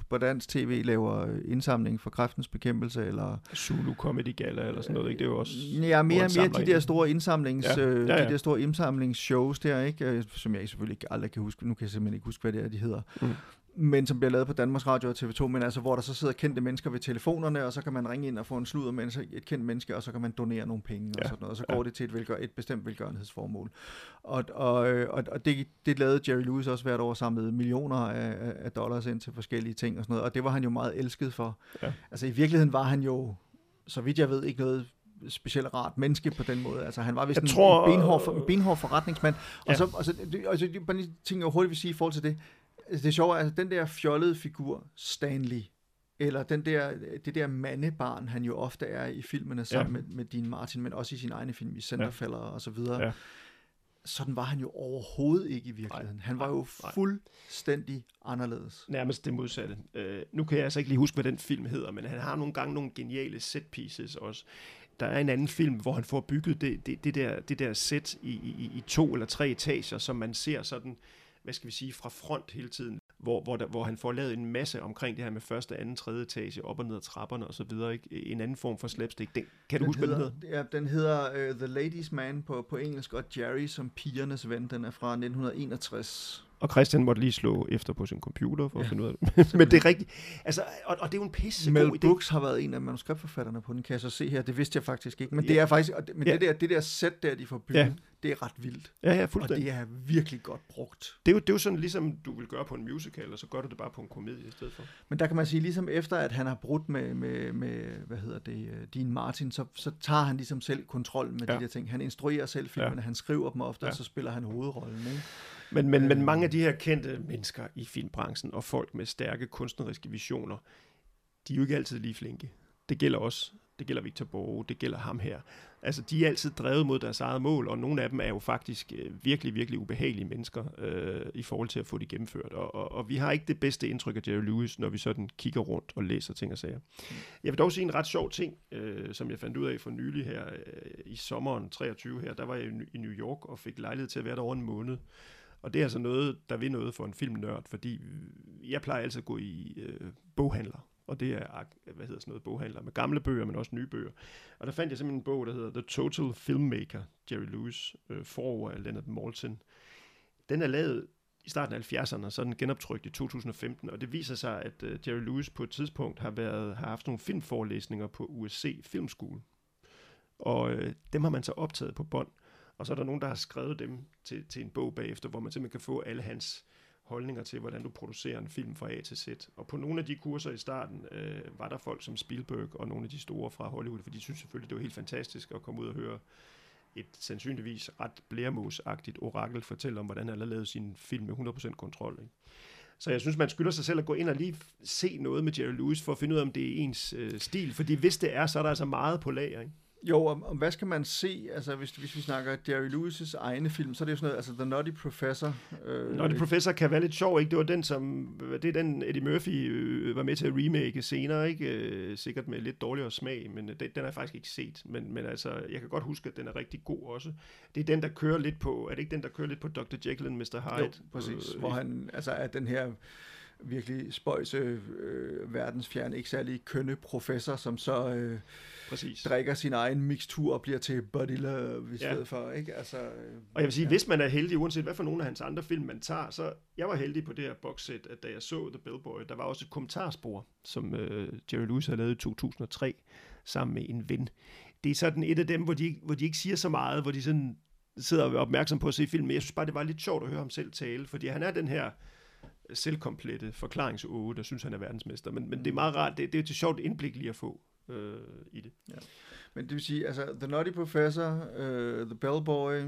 Speaker 1: på dansk tv laver øh, indsamling for kræftens bekæmpelse, eller
Speaker 2: Zulu Comedy Gala eller sådan noget, ikke? Det er jo også...
Speaker 1: Ja,
Speaker 2: hvor
Speaker 1: mere,
Speaker 2: han
Speaker 1: mere de der store indsamlings,
Speaker 2: Ja,
Speaker 1: ja. Øh,
Speaker 2: ja, ja.
Speaker 1: de der store indsamlingsshows der, ikke? Øh, som jeg selvfølgelig ikke aldrig kan huske. Nu kan jeg simpelthen ikke huske, hvad det er, de hedder.
Speaker 2: Mm.
Speaker 1: Men som bliver lavet på Danmarks Radio og TV2, men altså hvor der så sidder kendte mennesker ved telefonerne, og så kan man ringe ind og få en sludder med et kendt menneske, og så kan man donere nogle penge og
Speaker 2: Ja,
Speaker 1: sådan noget, og så
Speaker 2: ja.
Speaker 1: går det til et, velgør, et bestemt velgørenhedsformål. Og, og, og, og det, det lavede Jerry Lewis også hvert år, samlede millioner af, af- dollars ind til forskellige ting og sådan noget, og det var han jo meget elsket for.
Speaker 2: Ja.
Speaker 1: Altså i virkeligheden var han jo, så vidt jeg ved, ikke noget specielt rart menneske på den måde. Altså, han var vist
Speaker 2: Jeg
Speaker 1: en,
Speaker 2: tror-
Speaker 1: en, benhård, for, en benhård forretningsmand. Og
Speaker 2: Ja.
Speaker 1: så, og så, og så det er bare lige ting, jeg hurtigt vil sige i forhold til det. Det er sjovt, altså den der fjollede figur, Stanley, eller den der, det der mandebarn, han jo ofte er i filmene sammen
Speaker 2: Ja.
Speaker 1: med, med Dean Martin, men også i sin egne film, i Centerfælder ja. og så videre.
Speaker 2: Ja.
Speaker 1: Sådan var han jo overhovedet ikke i virkeligheden.
Speaker 2: Nej,
Speaker 1: han var jo
Speaker 2: nej.
Speaker 1: fuldstændig anderledes.
Speaker 2: Nærmest det modsatte. Øh, nu kan jeg altså ikke lige huske, hvad den film hedder, men han har nogle gange nogle geniale set pieces også. Der er en anden film, hvor han får bygget det, det, det, der, det der sæt i, i, i to eller tre etager, som man ser sådan, hvad skal vi sige, fra front hele tiden, hvor, hvor, der, hvor han får lavet en masse omkring det her med første, anden, tredje etage, op og ned ad trapperne og så videre. Ikke? En anden form for slapstick. Den, kan du
Speaker 1: Den
Speaker 2: huske, hvad den hedder?
Speaker 1: hedder? Ja, den hedder uh, The Ladies Man på, på engelsk, og Jerry som pigernes ven. Den er fra 1961.
Speaker 2: Og Christian måtte lige slå efter på sin computer for ja. At finde ud af det. [laughs] Men det er rigtigt. Altså, og, og det er jo en pisse
Speaker 1: Mel
Speaker 2: god idé.
Speaker 1: Brooks har været en af manuskriptforfatterne på den, kan jeg så se her. Det vidste jeg faktisk ikke. Men det
Speaker 2: Ja.
Speaker 1: er faktisk, og det, men
Speaker 2: Ja.
Speaker 1: det der, det der sæt der, de får bygget,
Speaker 2: Ja.
Speaker 1: Det er ret vildt.
Speaker 2: Ja, ja,
Speaker 1: Og
Speaker 2: fuldstændig.
Speaker 1: det er virkelig godt brugt.
Speaker 2: Det er, jo, det er jo sådan ligesom du vil gøre på en musical, og så gør du det bare på en komedie i stedet for.
Speaker 1: Men der kan man sige, ligesom efter at han har brudt med, med, med hvad hedder det, øh, Dean Martin, så, så tager han ligesom selv kontrol med
Speaker 2: Ja.
Speaker 1: de der ting. Han instruerer selv filmene,
Speaker 2: Ja.
Speaker 1: han skriver dem ofte,
Speaker 2: Ja.
Speaker 1: og så spiller han hovedrollen. Ikke?
Speaker 2: Men, men, men
Speaker 1: Øh.
Speaker 2: mange af de her kendte mennesker i filmbranchen, og folk med stærke kunstneriske visioner, de er jo ikke altid lige flinke. Det gælder også. Det gælder Victor Borge, det gælder ham her. Altså, de er altid drevet mod deres eget mål, og nogle af dem er jo faktisk øh, virkelig, virkelig ubehagelige mennesker øh, i forhold til at få det gennemført. Og, og, og vi har ikke det bedste indtryk af Jerry Lewis, når vi sådan kigger rundt og læser ting og sager. Jeg vil dog sige en ret sjov ting, øh, som jeg fandt ud af for nylig her øh, i sommeren 23 her. Der var jeg i, New York og fik lejlighed til at være der over en måned. Og det er altså noget, der vil noget for en filmnørd, fordi jeg plejer altid at gå i øh, boghandler. Og det er, hvad hedder sådan noget, boghandler med gamle bøger, men også nye bøger. Og der fandt jeg simpelthen en bog, der hedder The Total Filmmaker, Jerry Lewis, øh, forår af Leonard Maltin. Den er lavet i starten af 70'erne, og så er den genoptrykt i 2015, og det viser sig, at øh, Jerry Lewis på et tidspunkt har, været, har haft nogle filmforelæsninger på USC Film School. Og øh, dem har man så optaget på bånd, og så er der nogen, der har skrevet dem til, til en bog bagefter, hvor man simpelthen kan få alle hans holdninger til, hvordan du producerer en film fra A til Z. Og på nogle af de kurser i starten øh, var der folk som Spielberg og nogle af de store fra Hollywood, for de synes selvfølgelig, det var helt fantastisk at komme ud og høre et sandsynligvis ret blæremosagtigt orakel fortælle om, hvordan han har lavet sin film med 100% kontrol. Ikke? Så jeg synes, man skylder sig selv at gå ind og lige se noget med Jerry Lewis, for at finde ud af, om det er ens øh, stil. Fordi hvis det er, så er der altså meget på lager. Ikke?
Speaker 1: Jo, og, og hvad skal man se? Altså, hvis, hvis vi snakker Jerry Lewis' egne film, så er det jo sådan noget, altså The Nutty Professor. Øh,
Speaker 2: det professor kan være lidt sjov, ikke? Det var den, som, det er den Eddie Murphy øh, var med til at remake senere, ikke? Øh, sikkert med lidt dårligere smag, men øh, den, den har jeg faktisk ikke set. Men, men altså, jeg kan godt huske, at den er rigtig god også. Det er den, der kører lidt på, er det ikke den, der kører lidt på Dr. Jekyll and Mr. Hyde?
Speaker 1: Jo, præcis.
Speaker 2: Øh,
Speaker 1: Hvor han altså er den her virkelig spøjse, øh, verdensfjerne, ikke særlig kønne professor, som så øh,
Speaker 2: Præcis.
Speaker 1: drikker sin egen mixtur og bliver til body love i
Speaker 2: Ja.
Speaker 1: stedet for, ikke? Altså, øh,
Speaker 2: Og jeg vil sige,
Speaker 1: ja.
Speaker 2: hvis man er heldig, uanset hvad for nogle af hans andre film man tager, så jeg var heldig på det her boxset, at da jeg så The Bellboy, der var også et kommentarspor, som øh, Jerry Lewis havde lavet i 2003, sammen med en ven. Det er sådan et af dem, hvor de, hvor de ikke siger så meget, hvor de sådan sidder og er opmærksom på at se film, men jeg synes bare, det var lidt sjovt at høre ham selv tale, fordi han er den her selvkomplette forklaringsåge, der synes, han er verdensmester. Men, men det er meget rart, det, det er et sjovt indblik lige at få øh, i det.
Speaker 1: Men det vil sige, altså, The Nutty Professor, uh, The Bellboy,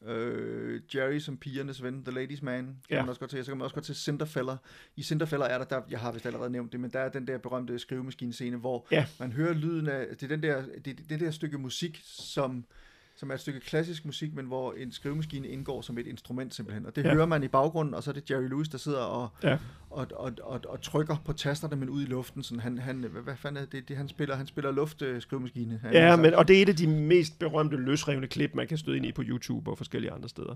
Speaker 1: uh, Jerry som pigernes ven, The Ladies Man, kan
Speaker 2: Ja.
Speaker 1: ja. man også godt til. Så kan man også godt til Cinderfella. I Cinderfella er der, der, jeg har vist allerede nævnt det, men der er den der berømte skrivemaskinescene, hvor
Speaker 2: Ja.
Speaker 1: man hører lyden af, det er den der, det, det, det der stykke musik, som som er et stykke klassisk musik, men hvor en skrivemaskine indgår som et instrument simpelthen. Og det
Speaker 2: Ja.
Speaker 1: hører man i baggrunden, og så er det Jerry Lewis, der sidder og,
Speaker 2: Ja.
Speaker 1: og, og, og, og trykker på tasterne, men ud i luften. Sådan, han, han, hvad, fanden er det, det, han spiller? Han spiller luftskrivemaskine. Han
Speaker 2: Ja, men, og det er et af de mest berømte løsrevne klip, man kan støde ind i på YouTube og forskellige andre steder.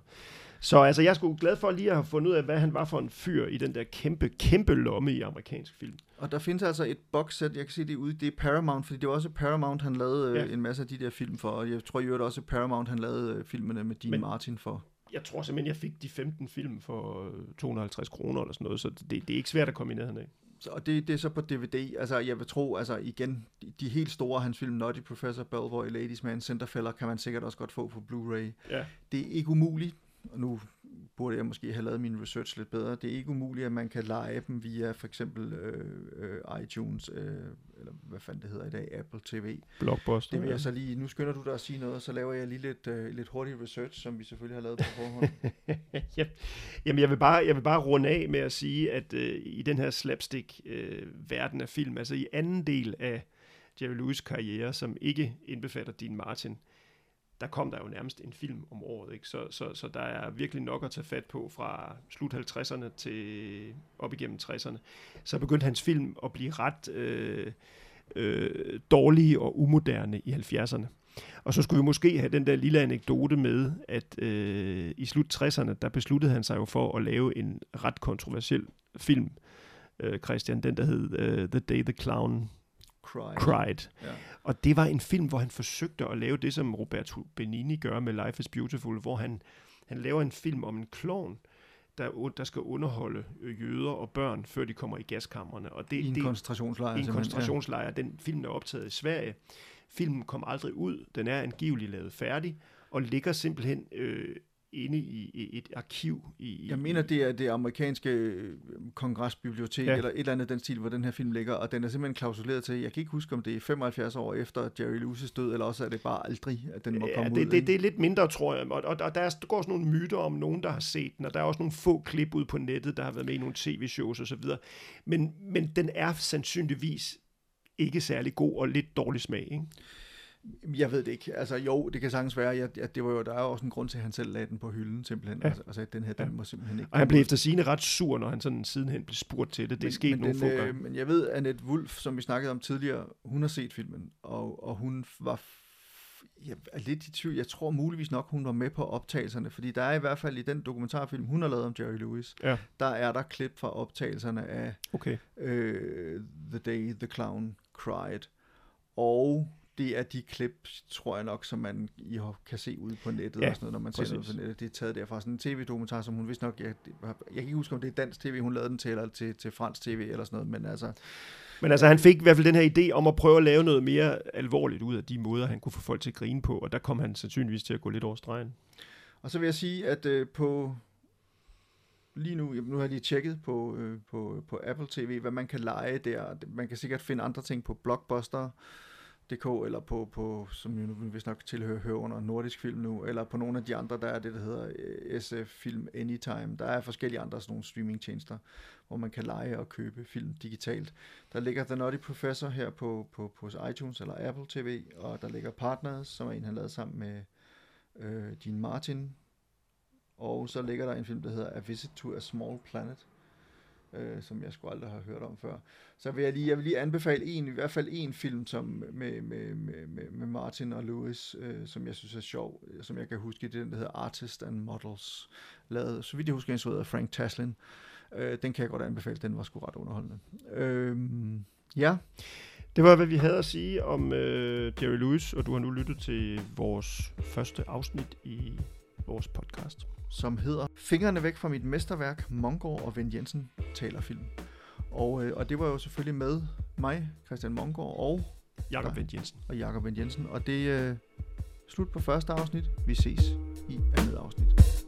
Speaker 2: Så altså, jeg er sgu glad for lige at have fundet ud af, hvad han var for en fyr i den der kæmpe, kæmpe lomme i amerikansk film.
Speaker 1: Og der findes altså et boxset, jeg kan se det ude, det er Paramount, fordi det var også Paramount, han lavede
Speaker 2: Ja.
Speaker 1: ja. en masse af de der film for, og jeg tror i øvrigt også Paramount, han lavede øh, filmene med Dean
Speaker 2: Men-
Speaker 1: Martin for.
Speaker 2: Jeg tror simpelthen, jeg fik de 15 film for øh, 250 kroner eller sådan noget, så det, det er ikke svært at komme i nærheden af.
Speaker 1: Så, og det, det er så på DVD, altså jeg vil tro, altså igen, de, de helt store hans film, Nutty Professor, Bellboy, Ladies Man, Centerfella, kan man sikkert også godt få på Blu-ray.
Speaker 2: Ja.
Speaker 1: Det er ikke umuligt, og nu burde jeg måske have lavet min research lidt bedre. Det er ikke umuligt, at man kan lege dem via for eksempel øh, øh, iTunes, øh, eller hvad fanden det hedder i dag, Apple TV.
Speaker 2: Blockbuster.
Speaker 1: Det vil jeg så lige, nu skynder du dig at sige noget, så laver jeg lige lidt, øh, lidt hurtig research, som vi selvfølgelig har lavet på forhånd. [laughs]
Speaker 2: ja. Jamen, jeg vil, bare, jeg vil bare runde af med at sige, at øh, i den her slapstick-verden øh, af film, altså i anden del af Jerry Lewis' karriere, som ikke indbefatter Dean Martin, der kom der jo nærmest en film om året, ikke? Så, så, så der er virkelig nok at tage fat på fra slut 50'erne til op igennem 60'erne. Så begyndte hans film at blive ret øh, øh, dårlige og umoderne i 70'erne. Og så skulle vi måske have den der lille anekdote med, at øh, i slut 60'erne, der besluttede han sig jo for at lave en ret kontroversiel film, øh, Christian, den der hed øh, The Day the Clown
Speaker 1: Cried.
Speaker 2: Cried.
Speaker 1: Ja.
Speaker 2: Og det var en film, hvor han forsøgte at lave det, som Roberto Benigni gør med Life is Beautiful, hvor han, han laver en film om en klovn, der, der skal underholde øh, jøder og børn, før de kommer i gaskammerne. Og det,
Speaker 1: I en
Speaker 2: det,
Speaker 1: koncentrationslejr.
Speaker 2: i en koncentrationslejr. Den film er optaget i Sverige. Filmen kom aldrig ud. Den er angiveligt lavet færdig, og ligger simpelthen øh, inde i, et arkiv. I,
Speaker 1: Jeg mener, det er det amerikanske øh, kongresbibliotek,
Speaker 2: Ja.
Speaker 1: eller et eller andet den stil, hvor den her film ligger, og den er simpelthen klausuleret til, jeg kan ikke huske, om det er 75 år efter Jerry Lewis' død, eller også er det bare aldrig, at den må
Speaker 2: Ja,
Speaker 1: komme
Speaker 2: det,
Speaker 1: ud.
Speaker 2: det,
Speaker 1: ikke?
Speaker 2: det er lidt mindre, tror jeg. Og, og der, der, er, der går også nogle myter om nogen, der har set den, og der er også nogle få klip ud på nettet, der har været med i nogle tv-shows osv. Men, men den er sandsynligvis ikke særlig god og lidt dårlig smag. Ikke?
Speaker 1: Jeg ved det ikke. Altså jo, det kan sagtens være, at, at det var jo, der er jo også en grund til, at han selv lagde den på hylden, simpelthen.
Speaker 2: Ja.
Speaker 1: Altså, altså, at den her, den
Speaker 2: Ja.
Speaker 1: må simpelthen ikke
Speaker 2: Og han blev efter sigende ret sur, når han sådan sidenhen blev spurgt til det. Det er sket
Speaker 1: men
Speaker 2: nogle
Speaker 1: den,
Speaker 2: få
Speaker 1: øh,
Speaker 2: gange.
Speaker 1: Men jeg ved, at Annette Wolf, som vi snakkede om tidligere, hun har set filmen, og, og hun var jeg er lidt i tvivl. Jeg tror muligvis nok, hun var med på optagelserne, fordi der er i hvert fald i den dokumentarfilm, hun har lavet om Jerry Lewis,
Speaker 2: Ja.
Speaker 1: der er der klip fra optagelserne af
Speaker 2: Okay.
Speaker 1: øh, The Day the Clown Cried. Og det er de klip, tror jeg nok, som man I kan se ude på nettet
Speaker 2: Ja,
Speaker 1: og sådan noget, når man ser noget
Speaker 2: præcis.
Speaker 1: på nettet. Det er taget derfra. Sådan en tv-dokumentar, som hun vist nok... Jeg, jeg kan ikke huske, om det er dansk tv, hun lavede den til, eller til, til fransk tv eller sådan noget, men altså...
Speaker 2: Men altså, han fik i hvert fald den her idé om at prøve at lave noget mere alvorligt ud af de måder, han kunne få folk til at grine på, og der kom han sandsynligvis til at gå lidt over stregen.
Speaker 1: Og så vil jeg sige, at øh, på lige nu, nu har jeg lige tjekket på, øh, på, på Apple TV, hvad man kan lege der. Man kan sikkert finde andre ting på DK, eller på, på som jo nu vist nok tilhører hører under Nordisk Film nu, eller på nogle af de andre, der er det, der hedder øh, SF Film Anytime. Der er forskellige andre sådan nogle streamingtjenester, hvor man kan lege og købe film digitalt. Der ligger The Naughty Professor her på, på, på iTunes eller Apple TV, og der ligger Partners, som er en, han lavede sammen med øh, Dean Martin, og så ligger der en film, der hedder A Visit to a Small Planet, øh, som jeg skulle aldrig have hørt om før. Så vil jeg lige, jeg vil lige anbefale en, i hvert fald en film som med, med, med, med, Martin og Lewis, øh, som jeg synes er sjov, øh, som jeg kan huske, det er den, der hedder Artist and Models, lavet, så vidt jeg husker, instrueret af Frank Taslin. Øh, den kan jeg godt anbefale, den var sgu ret underholdende. Øh, ja,
Speaker 2: Det var, hvad vi havde at sige om øh, Jerry Lewis, og du har nu lyttet til vores første afsnit i vores podcast.
Speaker 1: som hedder Fingrene væk fra mit mesterværk, Mongård og Vend Jensen taler film. Og, øh, og det var jo selvfølgelig med mig, Christian Mongård og,
Speaker 2: Jakob
Speaker 1: Ja.
Speaker 2: Vendt Jensen.
Speaker 1: og Jakob Vend Jensen. Og det er øh, slut på første afsnit. Vi ses i andet afsnit.